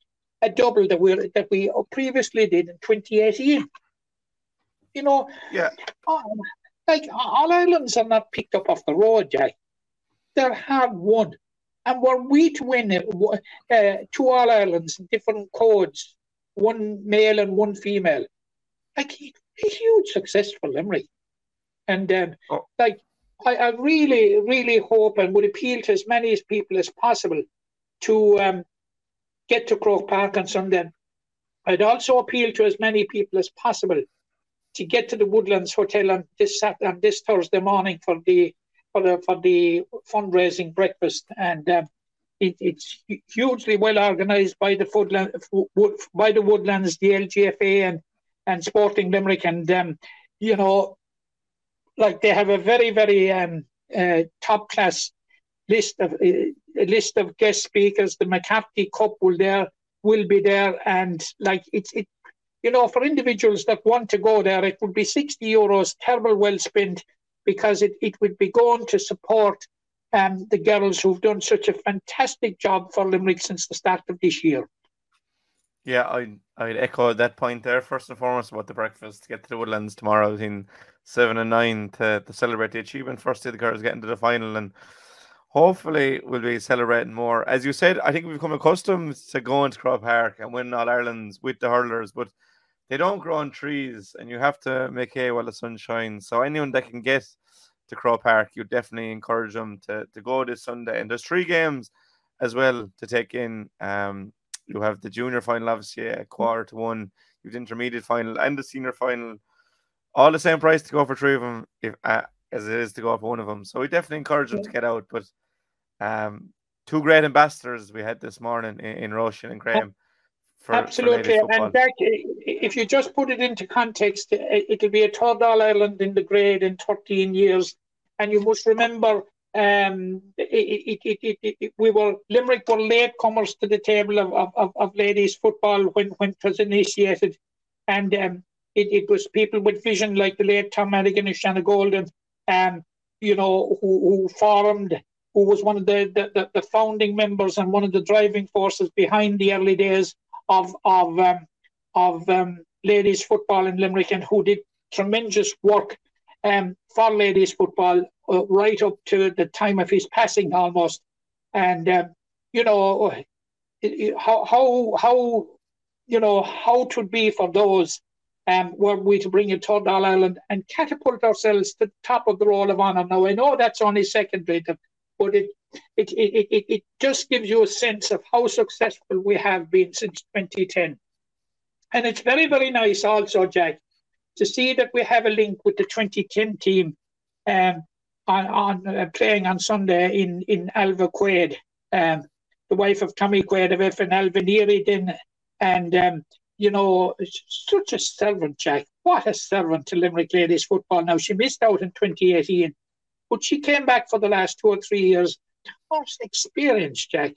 a double that we that we previously did in 2018. You know, Yeah. oh, like all islands are not picked up off the road, Jack. They're hard won. And were we to win uh, two All Irelands, different codes, one male and one female, like a huge success for Limerick. And um, Oh. like, I, I really, really hope and would appeal to as many people as possible to um, get to Croke Park on Sunday. I'd also appeal to as many people as possible to get to the Woodlands Hotel on this Sat- on this Thursday morning for the for the for the fundraising breakfast, and um, it, it's hugely well organised by the by the Woodlands, the LGFA, and and Sporting Limerick, and um, you know, like they have a very very um, uh, top class list of uh, list of guest speakers. The MacCarthy Cup will there will be there, and like it's it you know, for individuals that want to go there, it would be 60 euros, terrible well spent, because it, it would be going to support um, the girls who've done such a fantastic job for Limerick since the start of this year. Yeah, I I'd echo that point there first and foremost about the breakfast to get to the Woodlands tomorrow between seven and nine to, to celebrate the achievement. First day the girls getting to the final and hopefully we'll be celebrating more. As you said, I think we've become accustomed to going to Croke Park and winning all Ireland's with the hurlers, but they don't grow on trees and you have to make hay while the sun shines. So anyone that can get to Croke Park, you definitely encourage them to, to go this Sunday. And there's three games as well to take in. Um, you have the junior final, obviously, a quarter to one. You have the intermediate final and the senior final. All the same price to go for three of them, if uh, as it is to go for one of them. So we definitely encourage them to get out. But um, two great ambassadors we had this morning in, in Roisin and Graham. For, for Absolutely. football. and if you just put it into context, it'll be a third All Ireland in the grade in 13 years. And you must remember, um, it, it, it, we were Limerick were latecomers to the table of, of, of, ladies football when, when it was initiated. And um, it, was people with vision like the late Tom Madigan and Shanna Golden, um, you know, who, who formed, who was one of the, the, the, the founding members and one of the driving forces behind the early days of of um, of um, ladies football in Limerick and who did tremendous work um, for ladies football uh, right up to the time of his passing almost. And um, you know how how how you know how it would be for those um, were we to bring third All Ireland and catapult ourselves to the top of the roll of honour. Now I know that's only secondary, to- but it it, it, it, it just gives you a sense of how successful we have been since 2010. And it's very, very nice also, Jack, to see that we have a link with the 2010 team um, on, on uh, playing on Sunday in, in Alva Quaid, um, the wife of Tommy Quaid of FNL Veneeri then. And, um, you know, such a servant, Jack. What a servant to Limerick ladies football. Now, she missed out in 2018, but she came back for the last two or three years her experience, Jack,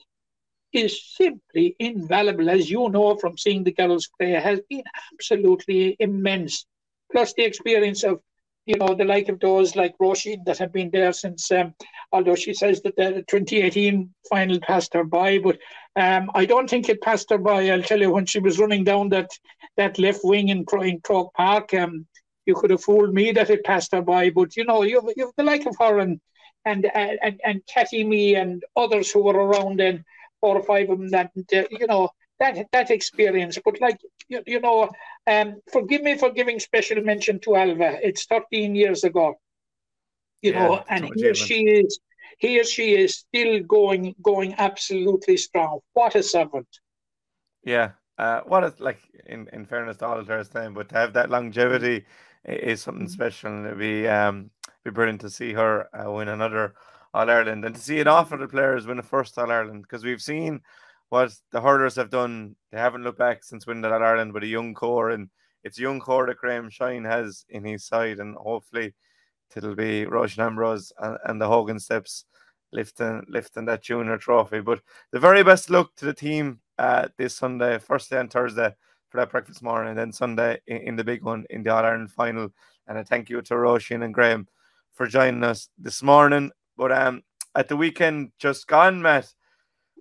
is simply invaluable, as you know from seeing the girls play, has been absolutely immense. Plus the experience of, you know, the like of those like Roisin that have been there since, um, although she says that the 2018 final passed her by, but um, I don't think it passed her by. I'll tell you, when she was running down that that left wing in, in Croke Park, um, you could have fooled me that it passed her by, but you know, you've, you've the like of her and and and and Catty me and others who were around then, four or five of them that uh, you know that that experience. But like you, you know, um, forgive me for giving special mention to Alva. It's 13 years ago, you Yeah, know, and here she is. Here she is, still going, going absolutely strong. What a servant! Yeah. Uh, what is like in, in fairness to all of her time, but to have that longevity is something special, and it'd be um be brilliant to see her uh, win another All Ireland and to see an awful of the players win a first All Ireland because we've seen what the hurlers have done. They haven't looked back since winning that Ireland with a young core, and it's a young core that Graham Shine has in his side, and hopefully it'll be Roisin Ambrose and, and the Hogan Steps lifting lifting that junior trophy. But the very best luck to the team uh, this Sunday, first day on Thursday for that breakfast morning, and then Sunday in, in the big one in the All Ireland final. And a thank you to Roisin and Graham for joining us this morning. But um, at the weekend just gone, Matt,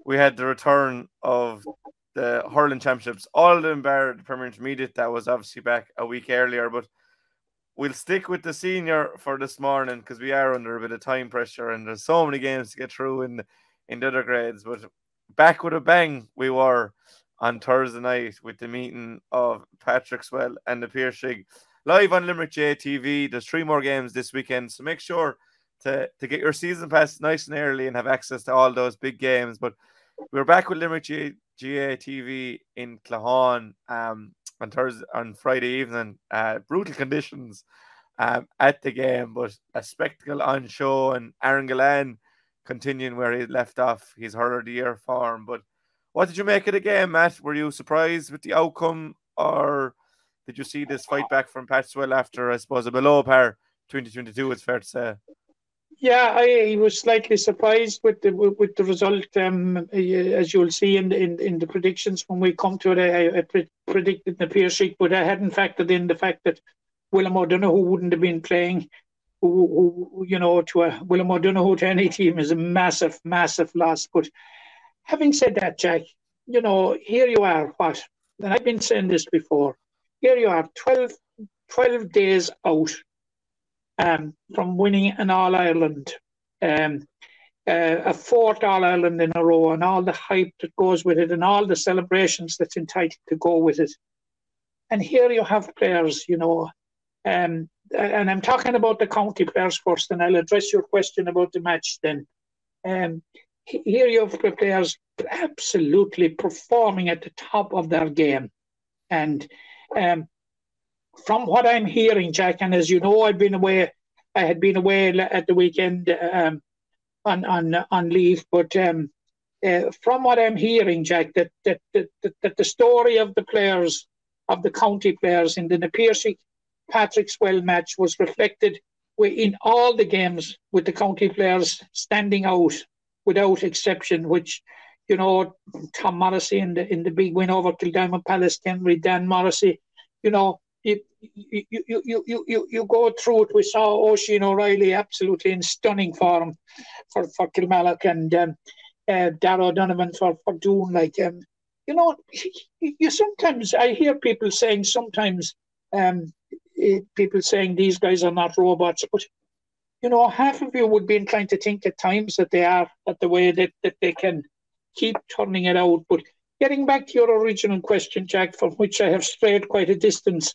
we had the return of the hurling championships, all of them the Premier Intermediate that was obviously back a week earlier. But we'll stick with the senior for this morning because we are under a bit of time pressure and there's so many games to get through in in the other grades. But back with a bang, we were on Thursday night with the meeting of Patrickswell and the Piarsaigh live on Limerick JTV. There's three more games this weekend, so make sure to, to get your season pass nice and early and have access to all those big games. But we're back with Limerick G- GATV in Claughaun um, on Thursday on Friday evening. Uh, brutal conditions um, at the game, but a spectacle on show. And Aaron Gillane continuing where he left off his hurler of the year form. But what did you make of the game, Matt? Were you surprised with the outcome, or did you see this fight back from Patswell after, I suppose, a below par 2022? It's fair to say. Yeah, I was slightly surprised with the with the result. Um, as you'll see in the, in, in the predictions when we come to it, I, I pre- predicted the Piarsaigh, but I hadn't factored in the fact that William O'Donoghue wouldn't have been playing. Who, who, you know, to a William O'Donoghue to any team is a massive, massive loss. But having said that, Jack, you know, here you are. What? And I've been saying this before. Here you are, 12, 12 days out um, from winning an All Ireland, um, uh, a fourth All Ireland in a row, and all the hype that goes with it, and all the celebrations that's entitled to go with it. And here you have players, you know, um, and I'm talking about the county players first, and I'll address your question about the match then. Um, here you have players absolutely performing at the top of their game, and um, from what I'm hearing, Jack, and as you know, I've been away. I had been away at the weekend um, on on on leave, but um, uh, from what I'm hearing, Jack, that that, that that the story of the players of the county players in the Na Piarsaigh Patrickswell match was reflected in all the games with the county players standing out without exception, which you know Tom Morrissey in the in the big win over Kildymount Palace, Henry Dan Morrissey, you know you, you, you, you, you, you go through it. We saw Oisin O'Reilly absolutely in stunning form for, for Kilmallock and um, uh, Darragh Donovan for, for Doon. Like, um, you know, you sometimes, I hear people saying sometimes, um, it, people saying these guys are not robots, but you know, half of you would be inclined to think at times that they are, that the way that, that they can keep turning it out. But getting back to your original question, Jack, from which I have strayed quite a distance,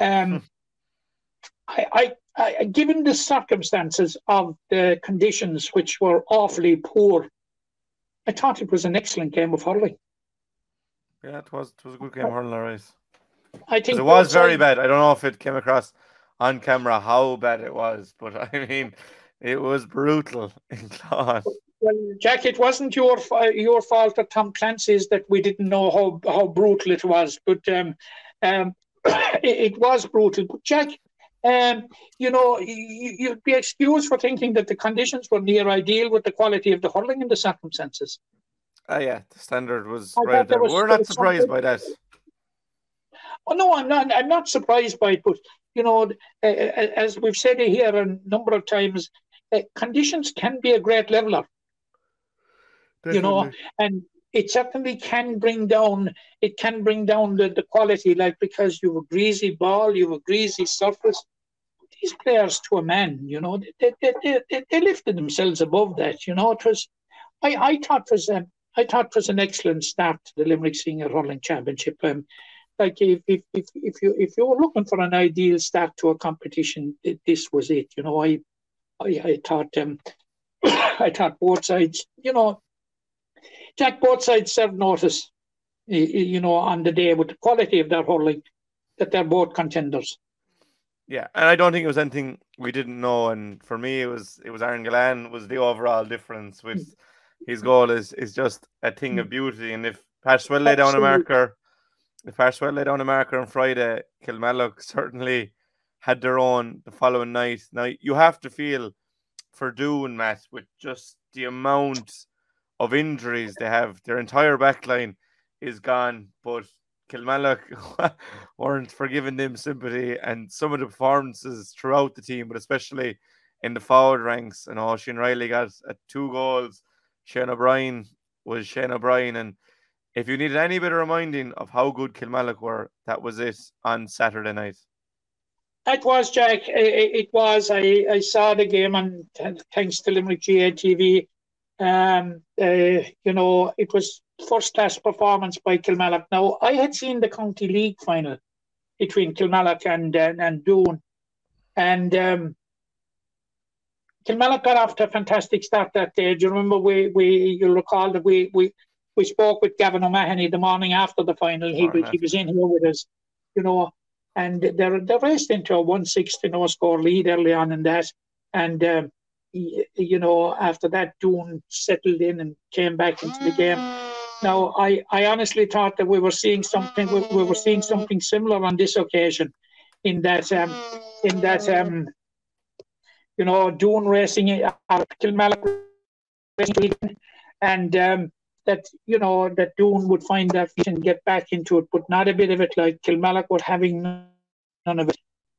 um, I, I, I, given the circumstances of the conditions, which were awfully poor, I thought it was an excellent game of hurling. Yeah, it was. It was a good game of hurling, right? I think it was very bad. I don't know if it came across on camera how bad it was, but I mean, it was brutal in class. Well, Jack, it wasn't your your fault or Tom Clancy's that we didn't know how how brutal it was, but um, um, it, it, was brutal. But Jack, um, you know, you, would be excused for thinking that the conditions were near ideal with the quality of the hurling and the circumstances. Oh yeah, the standard was I right there. Was, We're not surprised by that. Oh no, I'm not. I'm not surprised by it. But you know, as we've said here a number of times, uh, conditions can be a great leveler. Definitely. You know, and it certainly can bring down it can bring down the, the quality like because you have a greasy ball you have a greasy surface. These players to a man you know they, they, they, they lifted themselves above that you know. It was i i thought it was i thought it was an excellent start to the limerick senior hurling championship. Um, like if, if if if you if you were looking for an ideal start to a competition this was it you know. I i, I thought um i thought both sides you know Jack, both sides served notice, you know, on the day with the quality of their hurling, that they're both contenders. Yeah, and I don't think it was anything we didn't know. And for me, it was it was Aaron Gillane was the overall difference with mm. his goal is is just a thing of mm. beauty. And if Patchwell lay down a marker, if Patchwell lay down a marker on Friday, Kilmallock certainly had their own the following night. Now you have to feel for Doon, Matt, with just the amount of injuries they have. Their entire back line is gone, but Kilmallock weren't for giving them sympathy and some of the performances throughout the team, but especially in the forward ranks. And oh, Shane Riley got two goals. Shane O'Brien was Shane O'Brien. And if you needed any bit of reminding of how good Kilmallock were, that was it on Saturday night. It was Jack. It, it was. I, I saw the game on thanks to Limerick GA TV. Um, uh, you know, it was first class performance by Kilmallock. Now I had seen the county league final between Kilmallock and uh, and Doon, and um, Kilmallock got off to a fantastic start that day. Do you remember we we you'll recall that we we we spoke with Gavin O'Mahony the morning after the final. He was he was in here with us, you know, and they they raced into a one six to no score lead early on in that, and um, you know after that Doon settled in and came back into the game. Now I I honestly thought that we were seeing something we, we were seeing something similar on this occasion, in that um in that um you know Doon racing uh, Kilmallock racing and um that you know that Doon would find that and get back into it, but not a bit of it like Kilmallock were having none of it.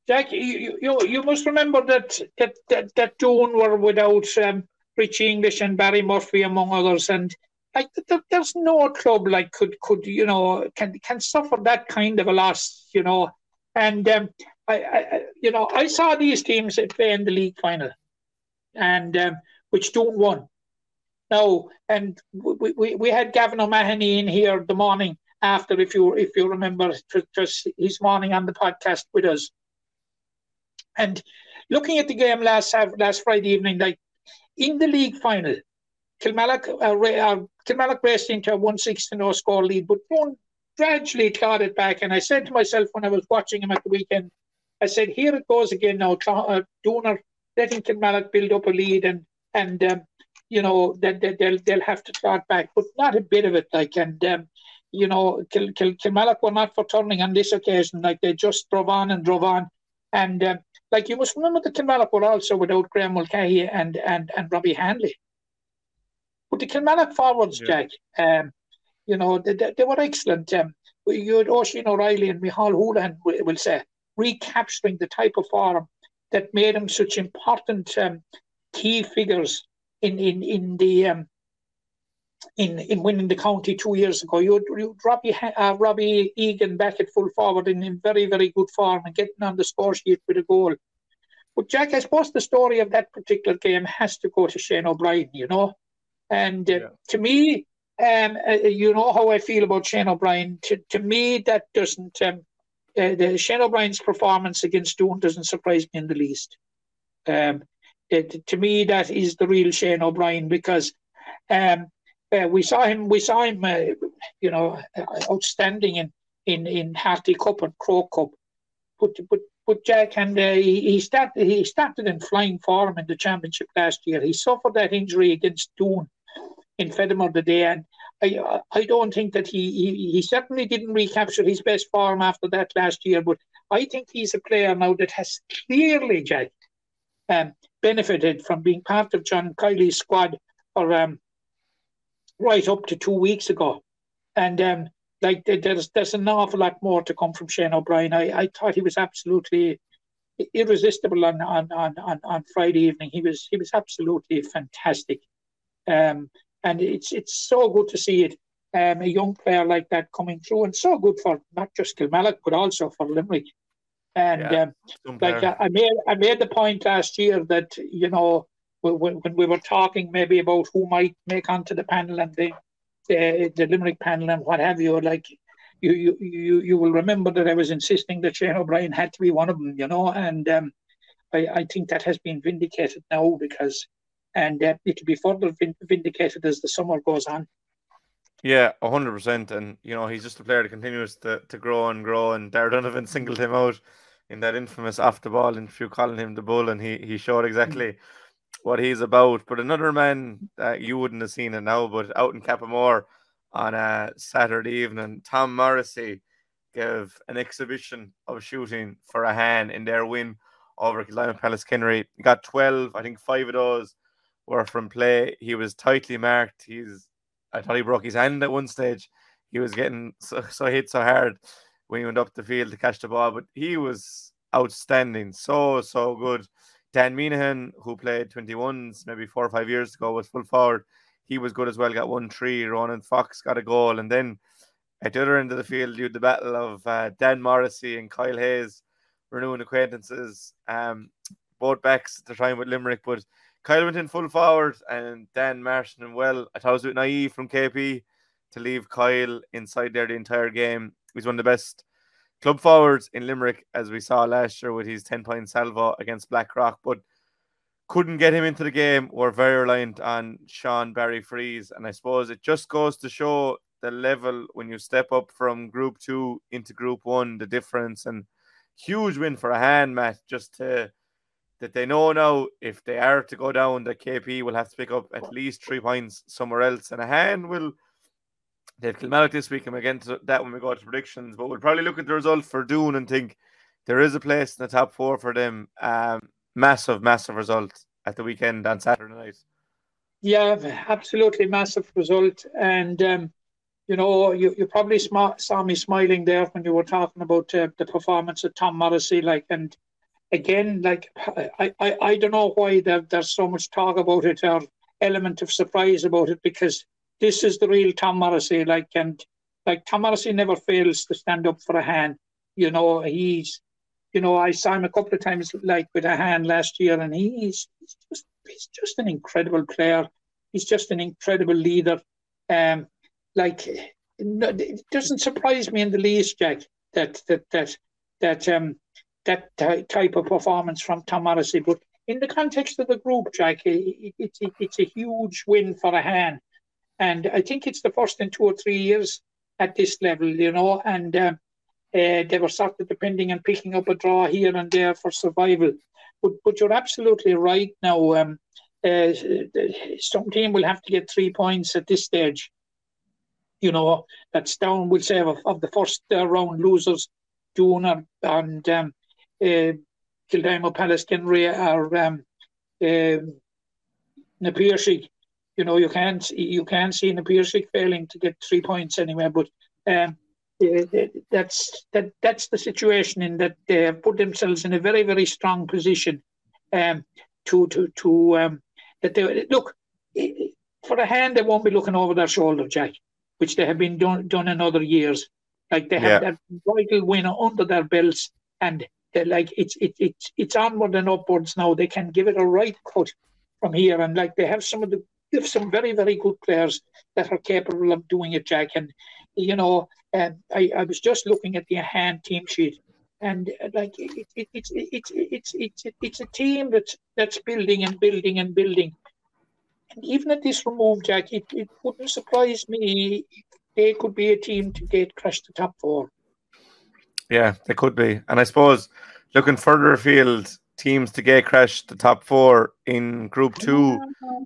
Jack, you you, you must remember that that that, that Doon were without um, Richie English and Barry Murphy among others, and like th- there's no club like could could you know can can suffer that kind of a loss, you know, and um, I, I you know I saw these teams play in the league final, and um, which Doon won. No, and we, we, we had Gavin O'Mahony in here the morning after, if you if you remember, just his morning on the podcast with us. And looking at the game last last Friday evening, like in the league final, Kilmallock uh, uh, Kilmallock raced into a one six to no score lead, but one gradually clawed it back. And I said to myself when I was watching him at the weekend, I said, here it goes again now. Uh, Donor letting Kilmallock build up a lead and and um, you know that they, they'll they'll have to start back, but not a bit of it. Like and um, you know, Kil, Kil, were not for turning on this occasion. Like they just drove on and drove on, and um, like you must remember that Kilmallock were also without Graham Mulcahy and and and Robbie Hanley. But the Kilmallock forwards, Yeah. Jack, um, you know, they, they, they were excellent. Um, you had Oisin O'Reilly and Micheál Houlihan, we will say, recapturing the type of form that made them such important um, key figures in in in the um, in in winning the county two years ago. You you Robbie uh, Robbie Egan back at full forward in, in very very good form and getting on the score sheet with a goal. But Jack, I suppose the story of that particular game has to go to Shane O'Brien. You know, and uh, Yeah. to me, um, uh, you know how I feel about Shane O'Brien. To to me, that doesn't. Um, uh, the Shane O'Brien's performance against Doon doesn't surprise me in the least. Um, it, to me, that is the real Shane O'Brien because um, uh, we saw him. We saw him, uh, you know, uh, outstanding in in in Harty Cup and Croke Cup. But but but Jack and uh, he, he started he started in flying form in the championship last year. He suffered that injury against Doon in Fedamore the day, and I I don't think that he, he he certainly didn't recapture his best form after that last year. But I think he's a player now that has clearly, Jack, um, benefited from being part of John Kiely's squad for um, right up to two weeks ago, and um, like there's there's an awful lot more to come from Shane O'Brien. I, I thought he was absolutely irresistible on, on, on, on, on Friday evening. He was he was absolutely fantastic, um, and it's it's so good to see it. Um, a young player like that coming through, and so good for not just Kilmallock but also for Limerick. And Yeah. um, like. I I made I made the point last year that you know when, when we were talking maybe about who might make onto the panel and the the, the Limerick panel and what have you, like you, you you you will remember that I was insisting that Shane O'Brien had to be one of them, you know, and um, I I think that has been vindicated now because and uh, it will be further vindicated as the summer goes on. Yeah, hundred percent. And you know, he's just a player that continues to, to grow and grow. And Darren Donovan singled him out in that infamous off the ball interview calling him the bull, and he he showed exactly what he's about. But another man that you wouldn't have seen it now, but out in Cappamore on a Saturday evening, Tom Morrissey gave an exhibition of shooting for Ahane in their win over Kildimo-Pallaskenry. He got 12, I think five of those were from play. He was tightly marked. He's I thought he broke his hand at one stage. He was getting so, so hit so hard when he went up the field to catch the ball, but he was outstanding. So, so good. Dan Minahan, who played 21s maybe four or five years ago, was full forward. He was good as well, got one three. Ronan Fox got a goal. And then at the other end of the field, you had the battle of uh, Dan Morrissey and Kyle Hayes renewing acquaintances. Um, both backs to try with Limerick, but Kyle went in full forward and Dan Martin well. I thought it was a bit naive from KP to leave Kyle inside there the entire game. He's one of the best club forwards in Limerick, as we saw last year with his 10 point salvo against Blackrock, but couldn't get him into the game. We're very reliant on Sean Barry Freeze. And I suppose it just goes to show the level when you step up from group two into group one, the difference and huge win for Ahane, Matt, just to that they know now if they are to go down, the KP will have to pick up at least three points somewhere else. And Ahane will they've Kilmallock this week, and we'll get into that when we go to predictions. But we'll probably look at the result for Doon and think there is a place in the top four for them. Um, massive, massive result at the weekend on Saturday night. Yeah, absolutely massive result. And, um, you know, you, you probably saw me smiling there when you were talking about uh, the performance of Tom Morrissey. Like, and again, like, I, I, I don't know why there, there's so much talk about it or element of surprise about it because this is the real Tom Morrissey. Like and like Tom Morrissey never fails to stand up for Ahane. You know, he's you know, I saw him a couple of times like with Ahane last year and he's, he's just he's just an incredible player. He's just an incredible leader. Um like it doesn't surprise me in the least, Jack, that that that that um that type of performance from Tom Morrissey. But in the context of the group, Jack, it, it, it, it's a huge win for Ahane. And I think it's the first in two or three years at this level, you know, and um, uh, they were sort of depending on picking up a draw here and there for survival. But, but you're absolutely right now. Um, uh, some team will have to get three points at this stage. You know, that's down, we'll say, of, of the first uh, round losers, Doon and um, uh, Kildimo-Pallaskenry or um, uh, you know, you can't you can't see Na Piarsaigh failing to get three points anywhere. But um, that's that that's the situation in that they have put themselves in a very very strong position um, to to to um, that they look for Ahane they won't be looking over their shoulder, Jack, which they have been done done in other years. Like they have yeah. that vital win under their belts, and they like it's it, it's it's onward and upwards now. They can give it a right cut from here, and like they have some of the have some very, very good players that are capable of doing it, Jack. And, you know, um, I, I was just looking at the hand team sheet. And uh, like it, it, it's it's it's it's it's a team that's that's building and building and building. And even at this remove, Jack, it, it wouldn't surprise me if they could be a team to get crash the top four. Yeah, they could be. And I suppose looking further afield, teams to get crashed the top four in Group Two.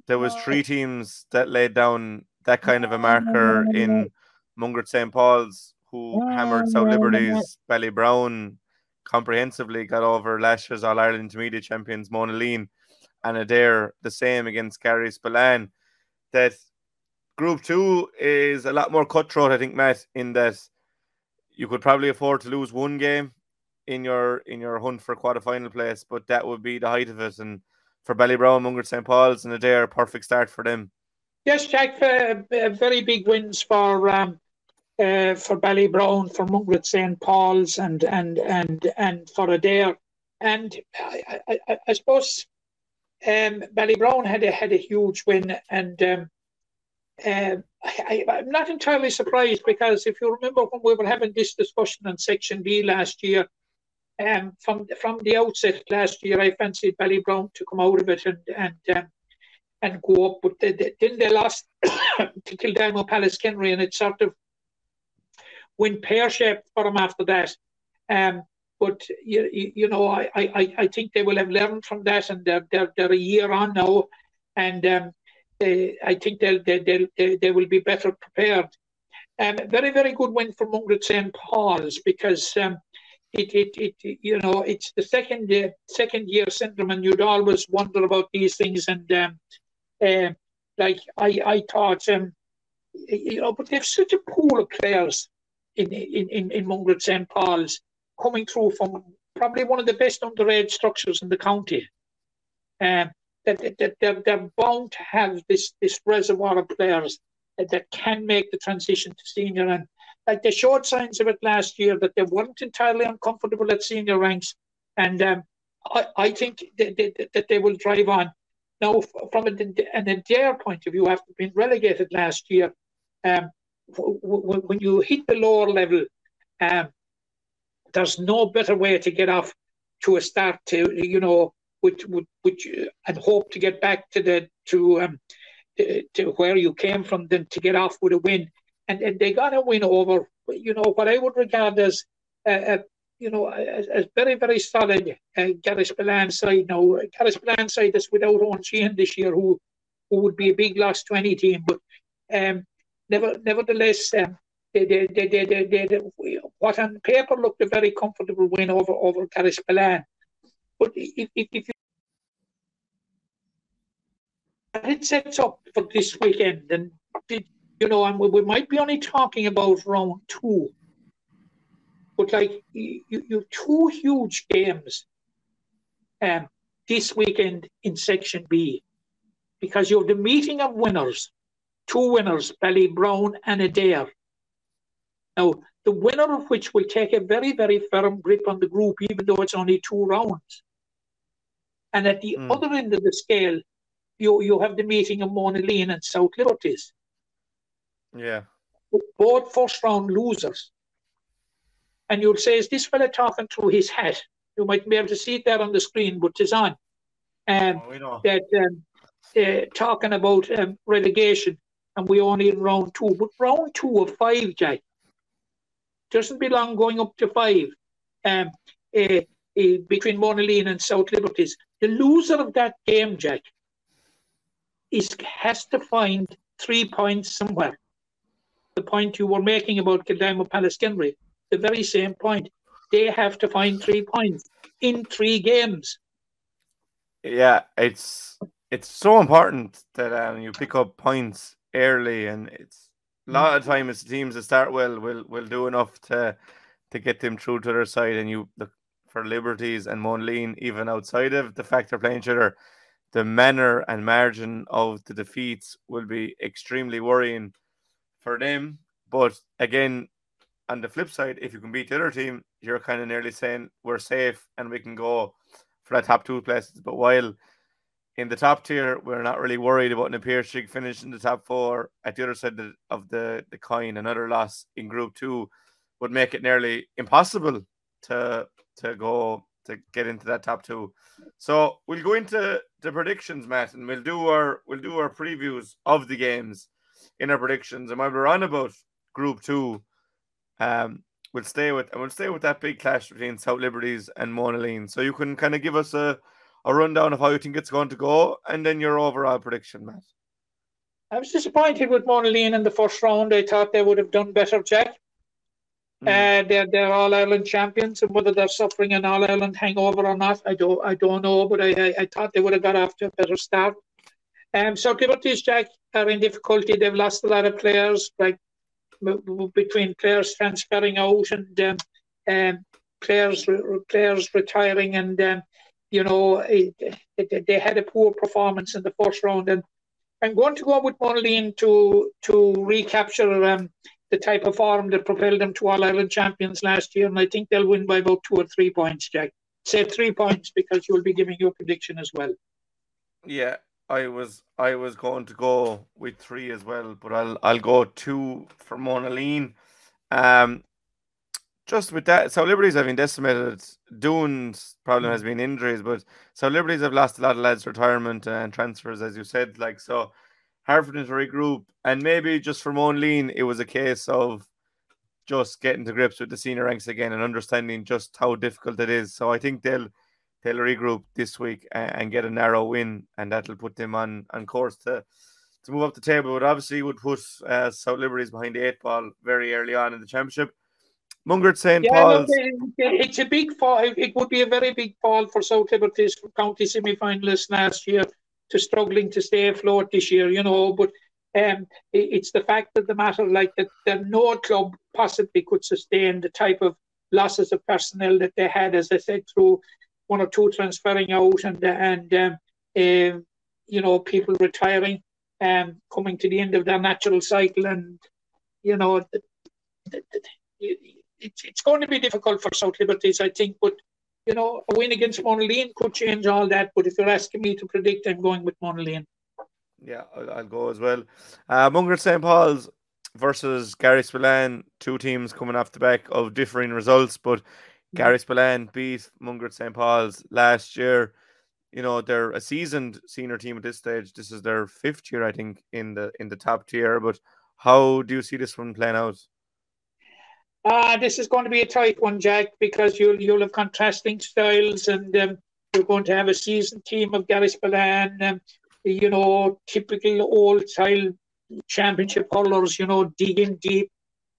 There was three teams that laid down that kind of a marker in Mungret St Paul's, who hammered South Liberties, Ballybrown comprehensively got over last year's All Ireland Intermediate champions mona Monaleen and Adare the same against Garryspillane. That Group Two is a lot more cutthroat, I think, Matt, in that you could probably afford to lose one game in your in your hunt for quarter final place, but that would be the height of it. And for Ballybrown, Mungret St Paul's, and Adare, perfect start for them. Yes, Jack, uh, very big wins for um, uh, for Ballybrown, for Mungret St Paul's, and and and and for Adare. And I, I, I suppose um, Ballybrown had a had a huge win, and um, uh, I, am not entirely surprised because if you remember when we were having this discussion on Section B last year, um, from from the outset last year, I fancied Ballybrown to come out of it and and um, and go up, but they, they, then they lost to Kildimo-Pallaskenry, and it sort of went pear shaped for them after that. Um, but you, you, know, I, I, I think they will have learned from that, and they're they're, they're a year on now, and um, they, I think they'll, they they'll, they, they will be better prepared. Um, very very good win for Mungret St Paul's because um, it, it, it you know it's the second uh, second year syndrome, and you'd always wonder about these things, and um, uh, like I I thought um, you know, but they've such a pool of players in in in, in Mungret St Paul's coming through from probably one of the best underage structures in the county. Um, that, that they're, they're bound to have this this reservoir of players that, that can make the transition to senior. And like they showed signs of it last year that they weren't entirely uncomfortable at senior ranks. And um, I, I think that they, that they will drive on. Now, from an, an Adare point of view, after being relegated last year, um, when you hit the lower level, um, there's no better way to get off to a start to you know which would which and hope to get back to the to um to, where you came from than to get off with a win and, and they got a win over you know what I would regard as uh, you know as, as, very very solid uh, Garris side now Gareth Garris side is without Owen Sheehan this year who who would be a big loss to any team but um never nevertheless um, they, they, they, they, they, they, what on paper looked a very comfortable win over over Garryspillane. But if, if, if it sets up for this weekend, and you know, and we, we might be only talking about round two, but like you, you two huge games um, this weekend in Section B, because you have the meeting of winners, two winners, Ballybrown and Adare. Now, the winner of which will take a very, very firm grip on the group, even though it's only two rounds. And at the mm. other end of the scale, you you have the meeting of Mona Monaleen and South Liberties. Yeah. Both first round losers. And you'll say, is this fella talking through his hat? You might be able to see it there on the screen, but it's on. Um, oh, that um, uh, talking about um, relegation, and we are only in round two. But round two of five, Jack, doesn't belong going up to five um, uh, uh, between Monaleen and South Liberties. The loser of that game, Jack, is has to find three points somewhere. The point you were making about Kildimo Pallaskenry, the very same point. They have to find three points in three games. Yeah, it's it's so important that um, you pick up points early, and it's a lot of times teams that start well will will do enough to to get them through to their side. And you look for Liberties and Monaleen, even outside of the fact they're playing each other, the manner and margin of the defeats will be extremely worrying for them. But again, on the flip side, if you can beat the other team, you're kind of nearly saying we're safe and we can go for that top two places. But while in the top tier, we're not really worried about an Piarsaigh finishing in the top four. At the other side of the, the coin, another loss in Group Two would make it nearly impossible to to go to get into that top two. So we'll go into the predictions, Matt, and we'll do our we'll do our previews of the games in our predictions. And while we're on about Group Two, um, we'll stay with and we'll stay with that big clash between South Liberties and Monaleen. So you can kind of give us a a rundown of how you think it's going to go, and then your overall prediction, Matt. I was disappointed with Monaleen in the first round. I thought they would have done better, Jack. Mm. Uh, they're they're All Ireland champions, and whether they're suffering an All Ireland hangover or not, I don't I don't know. But I, I, I thought they would have got off to a better start. Um, so Liberties, Jack, are in difficulty. They've lost a lot of players, like between players transferring out and um, um, players players retiring, and um, you know, it, it, they had a poor performance in the first round. And I'm going to go with Monaleen to to recapture um, the type of form that propelled them to All Ireland champions last year. And I think they'll win by about two or three points, Jack. Say three points because you'll be giving your prediction as well. Yeah, I was I was going to go with three as well, but I'll I'll go two for Monaleen. Um, just with that, South Liberties have been decimated. Doon's problem has been injuries, but South Liberties have lost a lot of lads' retirement and transfers, as you said. Like so, Harford to regroup, and maybe just for Monaleen, it was a case of just getting to grips with the senior ranks again and understanding just how difficult it is. So I think they'll they'll regroup this week and, and get a narrow win, and that'll put them on on course to to move up the table. But obviously, would put uh, South Liberties behind the eight ball very early on in the championship. Mungret St. Yeah, Paul's. it- it's a big fall. It would be a very big fall for South Liberties county semi-finalists last year to struggling to stay afloat this year. You know, but um, it's the fact of the matter, like that, that no club possibly could sustain the type of losses of personnel that they had, as I said, through one or two transferring out and and um, um, you know people retiring, um, coming to the end of their natural cycle, and you know. The, the, it's, it's going to be difficult for South Liberties, I think, but you know, a win against Monaleen could change all that. But if you're asking me to predict, I'm going with Monaleen. Yeah, I'll, I'll go as well. Uh, Mungret St. Paul's versus Garryspillane, two teams coming off the back of differing results, but Garryspillane beat Mungret St. Paul's last year. You know, they're a seasoned senior team at this stage. This is their fifth year, I think, in the in the top tier. But how do you see this one playing out? Uh, this is going to be a tight one, Jack, because you'll you'll have contrasting styles, and um, you're going to have a seasoned team of Garryspillane, um, you know, typical old style championship hurlers, you know, digging deep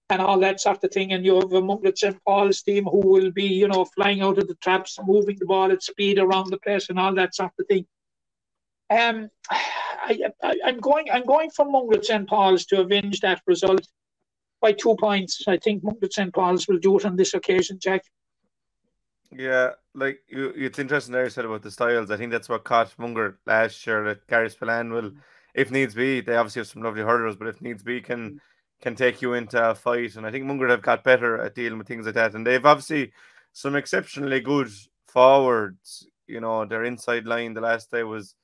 and all that sort of thing. And you have a Mungret St. Paul's team who will be, you know, flying out of the traps, moving the ball at speed around the place, and all that sort of thing. Um, I, I, I'm going. I'm going for Mungret St. Paul's to avenge that result by two points. I think Mungret St. Paul's will do it on this occasion, Jack. Yeah, like you, it's interesting there you said about the styles. I think that's what caught Mungret last year. That Garryspillane will, if needs be, they obviously have some lovely hurdlers, but if needs be, can can take you into a fight. And I think Mungret have got better at dealing with things like that. And they've obviously some exceptionally good forwards. You know, their inside line the last day was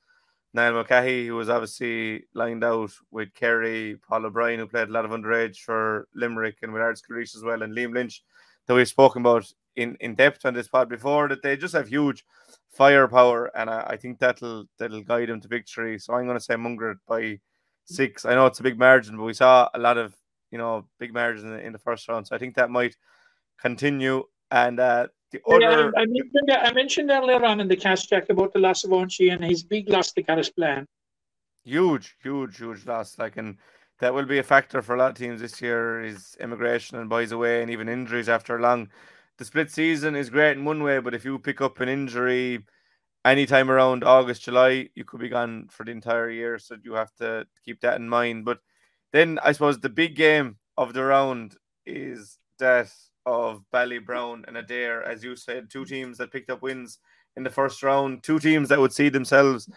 Niall Mulcahy, who was obviously lined out with Kerry, Paul O'Brien, who played a lot of underage for Limerick and with Arts Reach as well, and Liam Lynch, that we've spoken about in, in depth on this pod before, that they just have huge firepower, and I, I think that'll that'll guide them to victory. So I'm going to say Mungret by six. I know it's a big margin, but we saw a lot of you know big margins in the, in the first round, so I think that might continue. And uh, the Yeah, other, I, mentioned, I mentioned earlier on in the cast, Jack, about the loss of Onchi and his big loss to Garryspillane. huge, huge, huge loss. Like, and that will be a factor for a lot of teams this year. Is immigration and boys away, and even injuries after a long. The split season is great in one way, but if you pick up an injury anytime around August, July, you could be gone for the entire year. So you have to keep that in mind. But then I suppose the big game of the round is that of Ballybrown and Adare, as you said, two teams that picked up wins in the first round, two teams that would see themselves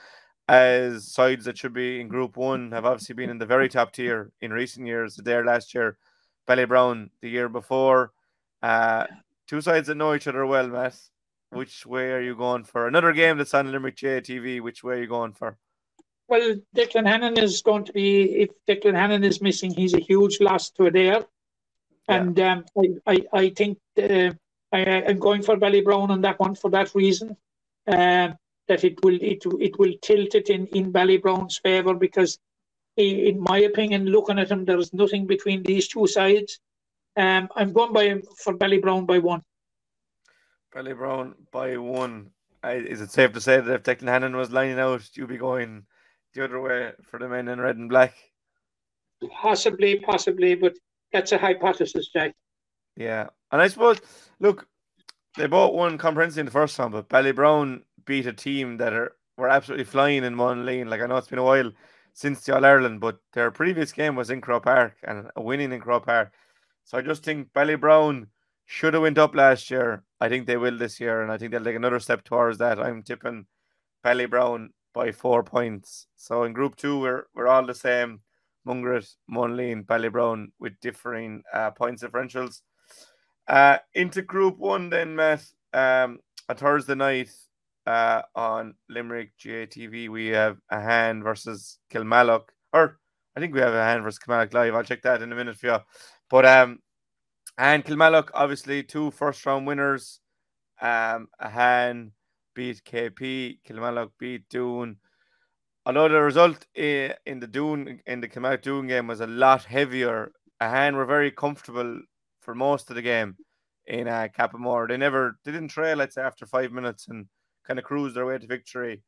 as sides that should be in Group One have obviously been in the very top tier in recent years. Adare last year, Ballybrown the year before. Uh, two sides that know each other well, Matt. Which way are you going for? Another game that's on Limerick JTV. Which way are you going for? Well, Declan Hannon is going to be, if Declan Hannon is missing, he's a huge loss to Adare. And um, I, I, I think uh, I, I'm going for Ballybrown on that one for that reason. Uh, that it will it, it will tilt it in, in Ballybrown's favour because, i- in my opinion, looking at them, there's nothing between these two sides. Um, I'm going by for Ballybrown by one. Ballybrown by one. I, is it safe to say that if Declan Hannon was lining out, you'd be going the other way for the men in red and black? Possibly, possibly, but that's a hypothesis, Jack. Yeah, and I suppose look, they both won comprehensive in the first round, but Ballybrown beat a team that are were absolutely flying in one lane. Like I know it's been a while since the All Ireland, but their previous game was in Croke Park and a winning in Croke Park. So I just think Ballybrown should have went up last year. I think they will this year, and I think they'll take another step towards that. I'm tipping Ballybrown by four points. So in Group Two, we're we're all the same. Mungret, Monaleen, Ballybrown with differing uh, points differentials. Uh, into Group One, then Matt. Um, a Thursday night uh, on Limerick GATV, we have Ahane versus Kilmallock, or I think we have Ahane versus Kilmallock live. I'll check that in a minute for you. But um, and Kilmallock, obviously, two first round winners. Um, Ahane beat KP, Kilmallock beat Doon. Although the result in the Doon in the Kilmallock Doon game was a lot heavier, Ahane were very comfortable for most of the game in uh, Cappamore. They never they didn't trail, let's say, after five minutes and kind of cruise their way to victory.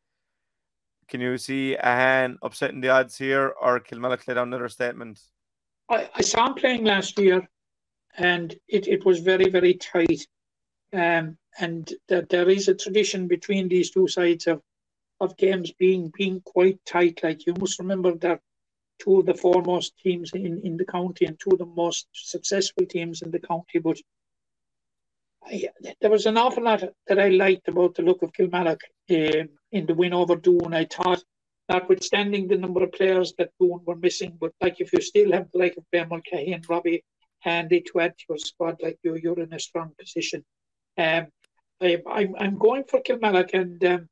Can you see Ahane upsetting the odds here, or Kilmallock let out another statement? I, I saw him playing last year, and it, it was very, very tight. Um, and that there is a tradition between these two sides of, of games being being quite tight. Like you must remember that two of the foremost teams in, in the county and two of the most successful teams in the county. But I, there was an awful lot that I liked about the look of Kilmallock um, in the win over Doon. I thought, notwithstanding the number of players that Doon were missing, but like if you still have the like of Ben Mulcahy and Robbie Handy to add to your squad, like you, you're in a strong position. Um, I, I'm, I'm going for Kilmallock, and um,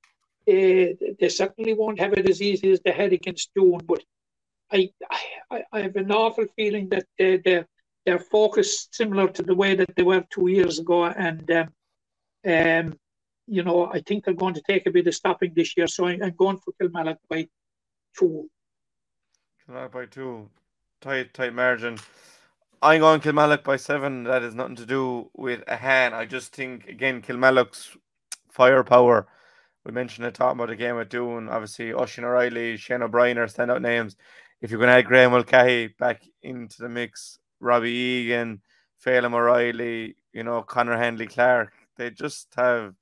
uh, they certainly won't have it as easy as they had against Doon, but I, I, I have an awful feeling that they, they're, they're focused similar to the way that they were two years ago. And, um, um, you know, I think they're going to take a bit of stopping this year. So I, I'm going for Kilmallock by two. Kilmallock by two. Tight, tight margin. I'm going Kilmallock by seven. That has nothing to do with Ahane. I just think, again, Kilmallock's firepower. We mentioned it talking about the game with Doon. Obviously, Oisin O'Reilly, Shane O'Brien are standout names if you're going to add Graham Mulcahy back into the mix, Robbie Egan, Phelan O'Reilly, you know, Connor Henley Clark, they just have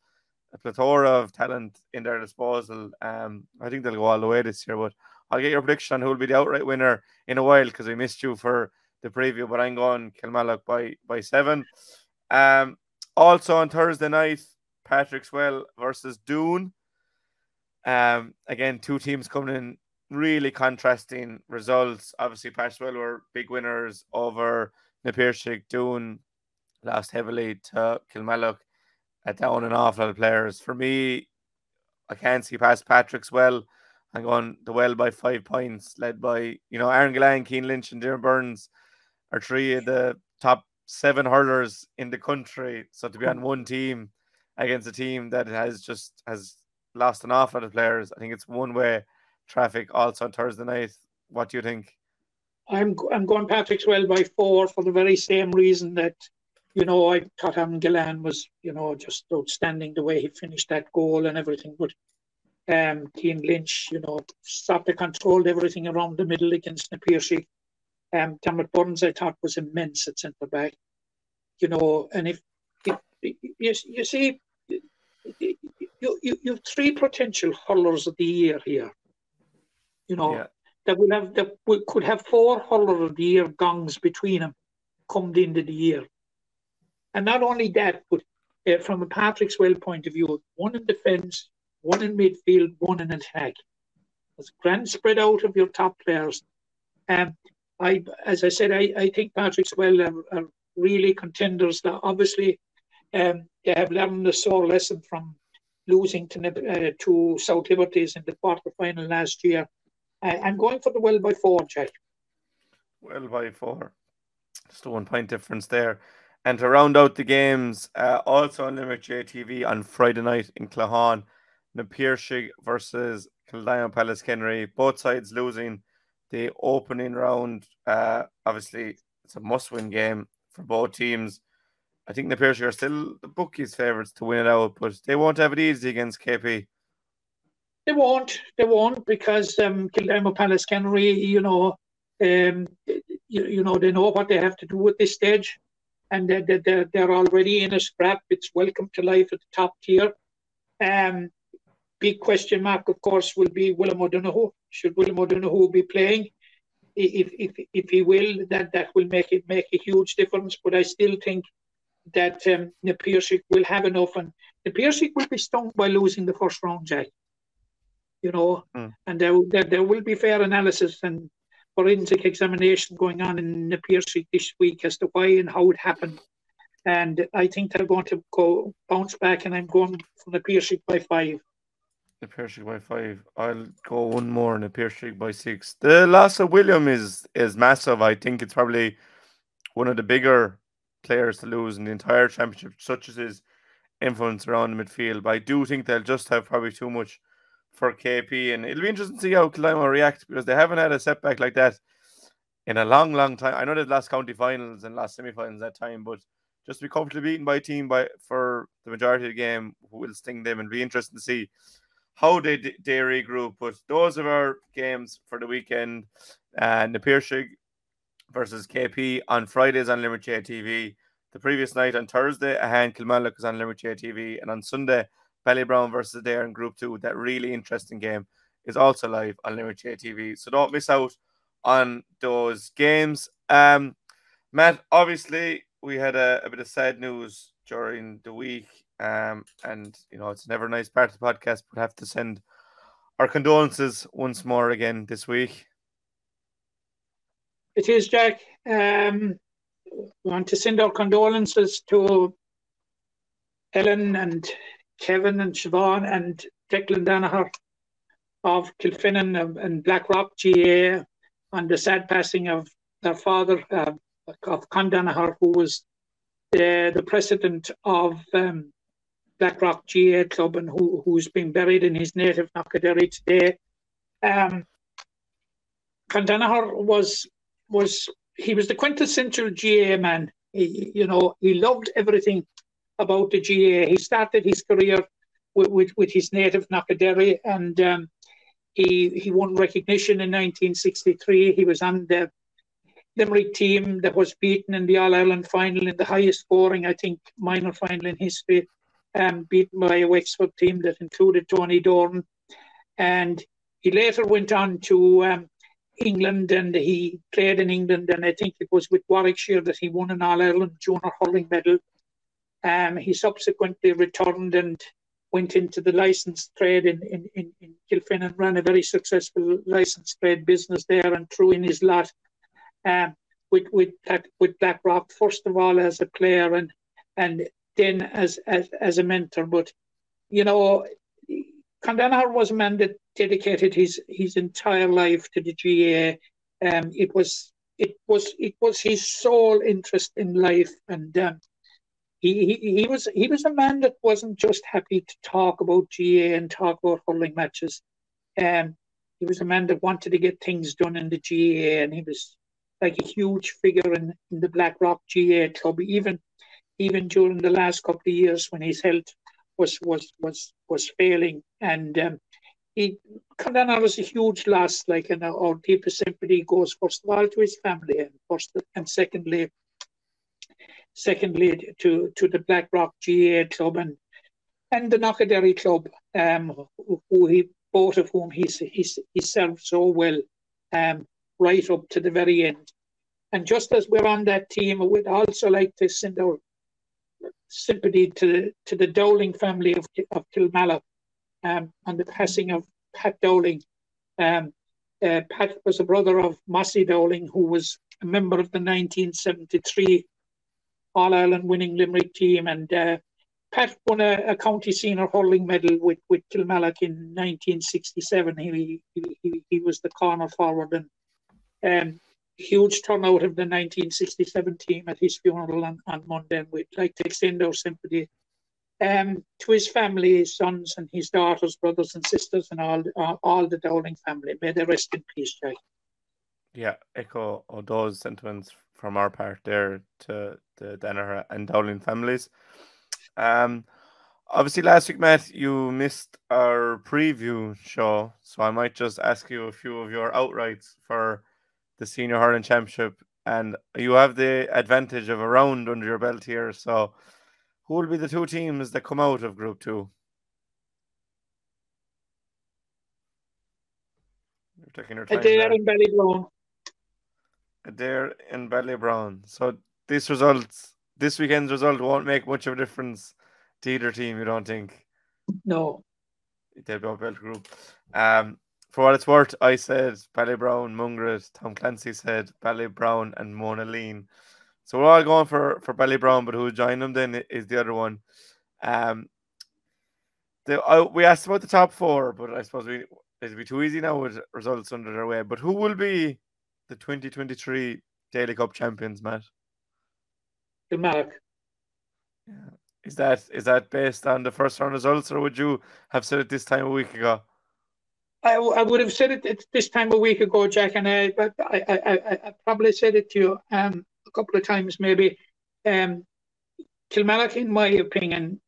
a plethora of talent in their disposal. Um, I think they'll go all the way this year, but I'll get your prediction on who will be the outright winner in a while because I missed you for the preview, but I'm going Kilmallock by by seven. Um, also on Thursday night, Patrickswell versus Doon. Um, again, two teams coming in really contrasting results. Obviously, Patrickswell were big winners over Na Piarsaigh. Doon lost heavily to Kilmallock at down and off lot players. For me, I can't see past Patrickswell. I'm going the well by five points, led by you know Aaron Gillane, Cian Lynch, and Diarmaid Byrnes are three of the top seven hurlers in the country. So to be on one team against a team that has just has lost an awful lot of players, I think it's one way traffic also on Thursday night. What do you think? I'm I'm going Patrickswell by four for the very same reason that you know I thought Aaron Gillane was you know just outstanding the way he finished that goal and everything, but um, Cian Lynch, you know, stopped controlled everything around the middle against Na Piarsaigh. Um, Diarmaid Byrnes, I thought, was immense at centre back. You know, and if, if you, you see, you, you, you have three potential hurlers of the year here. You know, Yeah. that will have that we could have four hurler of the year gongs between them come the end of the year. And not only that, but uh, from a Patrickswell point of view, one in defence, one in midfield, one in attack. A grand spread out of your top players. Um, I, as I said, I, I think Patrickswell are, are really contenders. Now, obviously, um, they have learned a sore lesson from losing to uh, to South Liberties in the quarter final last year. I, I'm going for the well by four, Jack. Well, by four. Just a one point difference there. And to round out the games, uh, also on Limerick JTV on Friday night in Claughaun, Na Piarsaigh versus Kildimo Pallaskenry. Both sides losing the opening round. Uh, obviously, it's a must win game for both teams. I think Na Piarsaigh are still the bookies' favourites to win it out, but they won't have it easy against KP. They won't. They won't because um, Pallaskenry, you know, um, you, you know, they know what they have to do at this stage, and they're- they're they're already in a scrap. It's welcome to life at the top tier. Um, big question mark, of course, will be William O'Donoghue. Should William O'Donoghue be playing? If if if he will, that that will make it make a huge difference. But I still think that um, Na will have enough, and Na Piarsaigh will be stung by losing the first round, Jack you know, Hmm. and there, there there will be fair analysis and forensic examination going on in the Piarsaigh this week as to why and how it happened. And I think they're going to go bounce back, and I'm going for the Piarsaigh by five. The Piarsaigh by five. I'll go one more and the Piarsaigh by six. The loss of William is is massive. I think it's probably one of the bigger players to lose in the entire championship, such as his influence around the midfield. But I do think they'll just have probably too much for KP, and it'll be interesting to see how Kildimo react because they haven't had a setback like that in a long, long time. I know they've lost county finals and last semi-finals that time, but just to be comfortably beaten by a team by for the majority of the game will sting them and be interesting to see how they they regroup. But those are our games for the weekend. And uh, the Piarsaigh versus KP on Fridays on Limerick TV. The previous night on Thursday, Ahane Kilmallock is on Limerick TV, and on Sunday, Ballybrown versus Dare in Group Two. That really interesting game is also live on Limerick TV. So don't miss out on those games. Um, Matt, obviously we had a, a bit of sad news during the week, um, and you know it's never a nice part of the podcast, but have to send our condolences once more again this week. It is, Jack. Um, want to send our condolences to Ellen and Kevin and Siobhan and Declan Danaher of Kilfinane and Blackrock GA on the sad passing of their father, uh, of Con Danaher, who was the, the president of um, Blackrock GA Club and who, who's been buried in his native Knockaderry today. Um, was was he was the quintessential GA man. He, you know, he loved everything about the GA. He started his career with, with, with his native Knockaderry and um, he he won recognition in 1963. He was on the Limerick team that was beaten in the All Ireland final in the highest scoring, I think, minor final in history, um, beaten by a Wexford team that included Tony Doran. And he later went on to um, England and he played in England. And I think it was with Warwickshire that he won an All Ireland junior hurling medal. Um, he subsequently returned and went into the licensed trade in, in, in, in Kilfin and ran a very successful licensed trade business there and threw in his lot um, with with with BlackRock first of all as a player and and then as as, as a mentor. But you know, Con Danaher was a man that dedicated his his entire life to the GA. Um, it was it was it was his sole interest in life and um, he, he, he was he was a man that wasn't just happy to talk about GA and talk about hurling matches. Um, he was a man that wanted to get things done in the GA, and he was like a huge figure in, in the Blackrock GA club. Even even during the last couple of years when his health was was was was failing, and um, he Con Danaher was a huge loss. Like, and our deepest sympathy goes first of all to his family, and first and secondly secondly to, to the Blackrock GA club and and the Knockaderry club, um, who he both of whom he's he's he served so well, um, right up to the very end. And just as we're on that team, would also like to send our sympathy to the, to the Dowling family of of Kilmallock, um, on the passing of Pat Dowling. Um, uh, Pat was a brother of Mossy Dowling, who was a member of the 1973 all Ireland winning Limerick team. And uh, Pat won a, a, county senior hurling medal with, with Kilmallock in 1967. He, he, he was the corner forward and um, huge turnout of the 1967 team at his funeral on, on Monday. And we'd like to extend our sympathy um, to his family, his sons and his daughters, brothers and sisters, and all, all, all the Dowling family. May they rest in peace, Jack. Yeah, echo all those sentiments from our part there to the Danaher and Dowling families. Um, obviously, last week, Matt, you missed our preview show, so I might just ask you a few of your outrights for the Senior Hurling Championship, and you have the advantage of a round under your belt here. So, who will be the two teams that come out of Group Two? You're taking your time. Adare and Ballybrown. And Ballybrown. So this results, this weekend's result won't make much of a difference to either team. You don't think? No. They'll be belt group. Um, for what it's worth, I said Ballybrown, Mungret. Tom Clancy said Ballybrown and Monaleen. So we're all going for for Ballybrown, but who joined them then is the other one. Um, the, uh, we asked about the top four, but I suppose we it'll be too easy now with results under their way. But who will be the 2023 Daly Cup champions, Matt? Kilmallock. Yeah. Is that is that based on the first round results, or would you have said it this time a week ago? I, I would have said it at this time a week ago, Jack, and I, I, I, I, probably said it to you um, a couple of times maybe. Um, Kilmallock, in my opinion,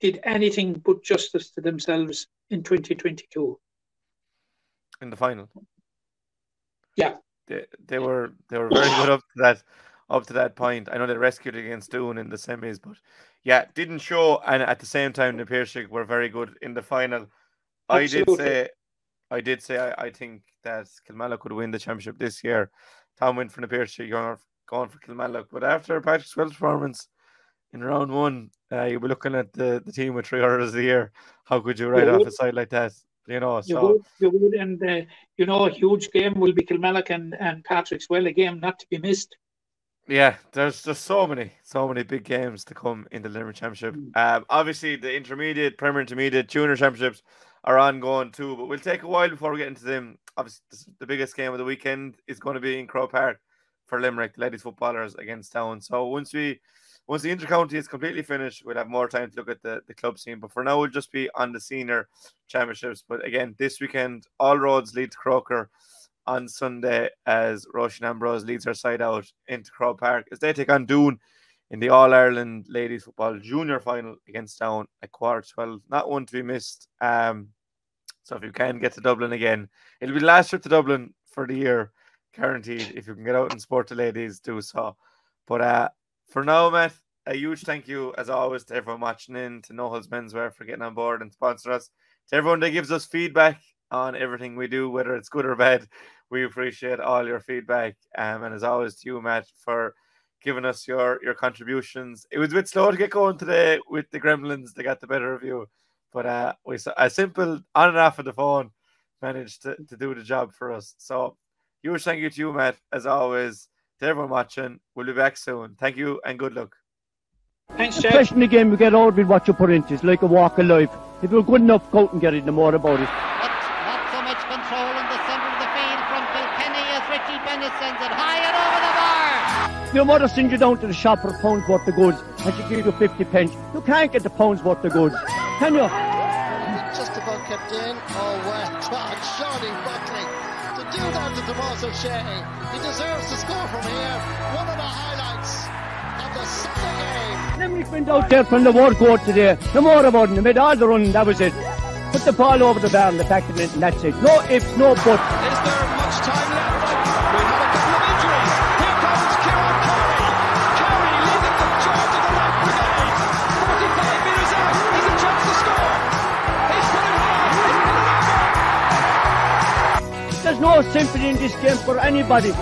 did anything but justice to themselves in 2022. in the final. Yeah. They, they were they were very good up to that up to that point. I know they rescued against Doon in the semis, but yeah, didn't show. And at the same time, the Piarsaigh were very good in the final. I did say, I did say, I, I think that Kilmallock could win the championship this year. Tom went for the Piarsaigh, going going for Kilmallock, but after Patrickswell's performance in round one, uh, you'll be looking at the, the team with three orders a year. How could you write You off would. a side like that? You know, You so would, you would, and uh, you know, a huge game will be Kilmallock and, and Patrickswell, a game not to be missed. Yeah, there's just so many, so many big games to come in the Limerick Championship. Um, obviously, the intermediate, Premier Intermediate, Junior Championships are ongoing too, but we'll take a while before we get into them. Obviously, the biggest game of the weekend is going to be in Croke Park for Limerick, the ladies footballers against Down. So once we, once the intercounty is completely finished, we'll have more time to look at the, the club scene. But for now, we'll just be on the senior championships. But again, this weekend, all roads lead to Croker on Sunday as Roisin Ambrose leads her side out into Croke Park as they take on Doon in the All Ireland Ladies Football Junior Final against Down at quarter twelve. Not one to be missed. Um, so if you can get to Dublin again, it'll be the last trip to Dublin for the year, guaranteed. If you can get out and support the ladies, do so. But uh, for now, Matt, a huge thank you as always to everyone watching in, to Noels Menswear for getting on board and sponsor us, to everyone that gives us feedback on everything we do, whether it's good or bad. We appreciate all your feedback. Um, and as always, to you, Matt, for giving us your your contributions. It was a bit slow to get going today with the Gremlins. They got the better of you, but uh, we s- a simple on and off of the phone managed to, to do the job for us. So huge thank you to you, Matt, as always. To everyone watching, we'll be back soon. Thank you and good luck. Thanks, The Jack. question again, we get out with what you put into it. It's like a walk of life. If you're good enough, go out and get it, no more about it. But not so much control in the centre of the field from Kilkenny as Richie Bennett sends it high and over the bar. Your mother sends you down to the shop for a pound's worth of goods and she gives you 50 pence. You can't get the pound's worth of goods, you? Just about kept in. Oh, well done, Shawnee Buckley. To do that to Tomas O'Shea, he deserves to score from here. One of the highlights of the Sunday game. Limerick went out there from the war court today. No more about it. They made all the running, that was it. Put the ball over the bar and the back of it and that's it. No ifs, no buts. Is there much time no sympathy in this game for anybody.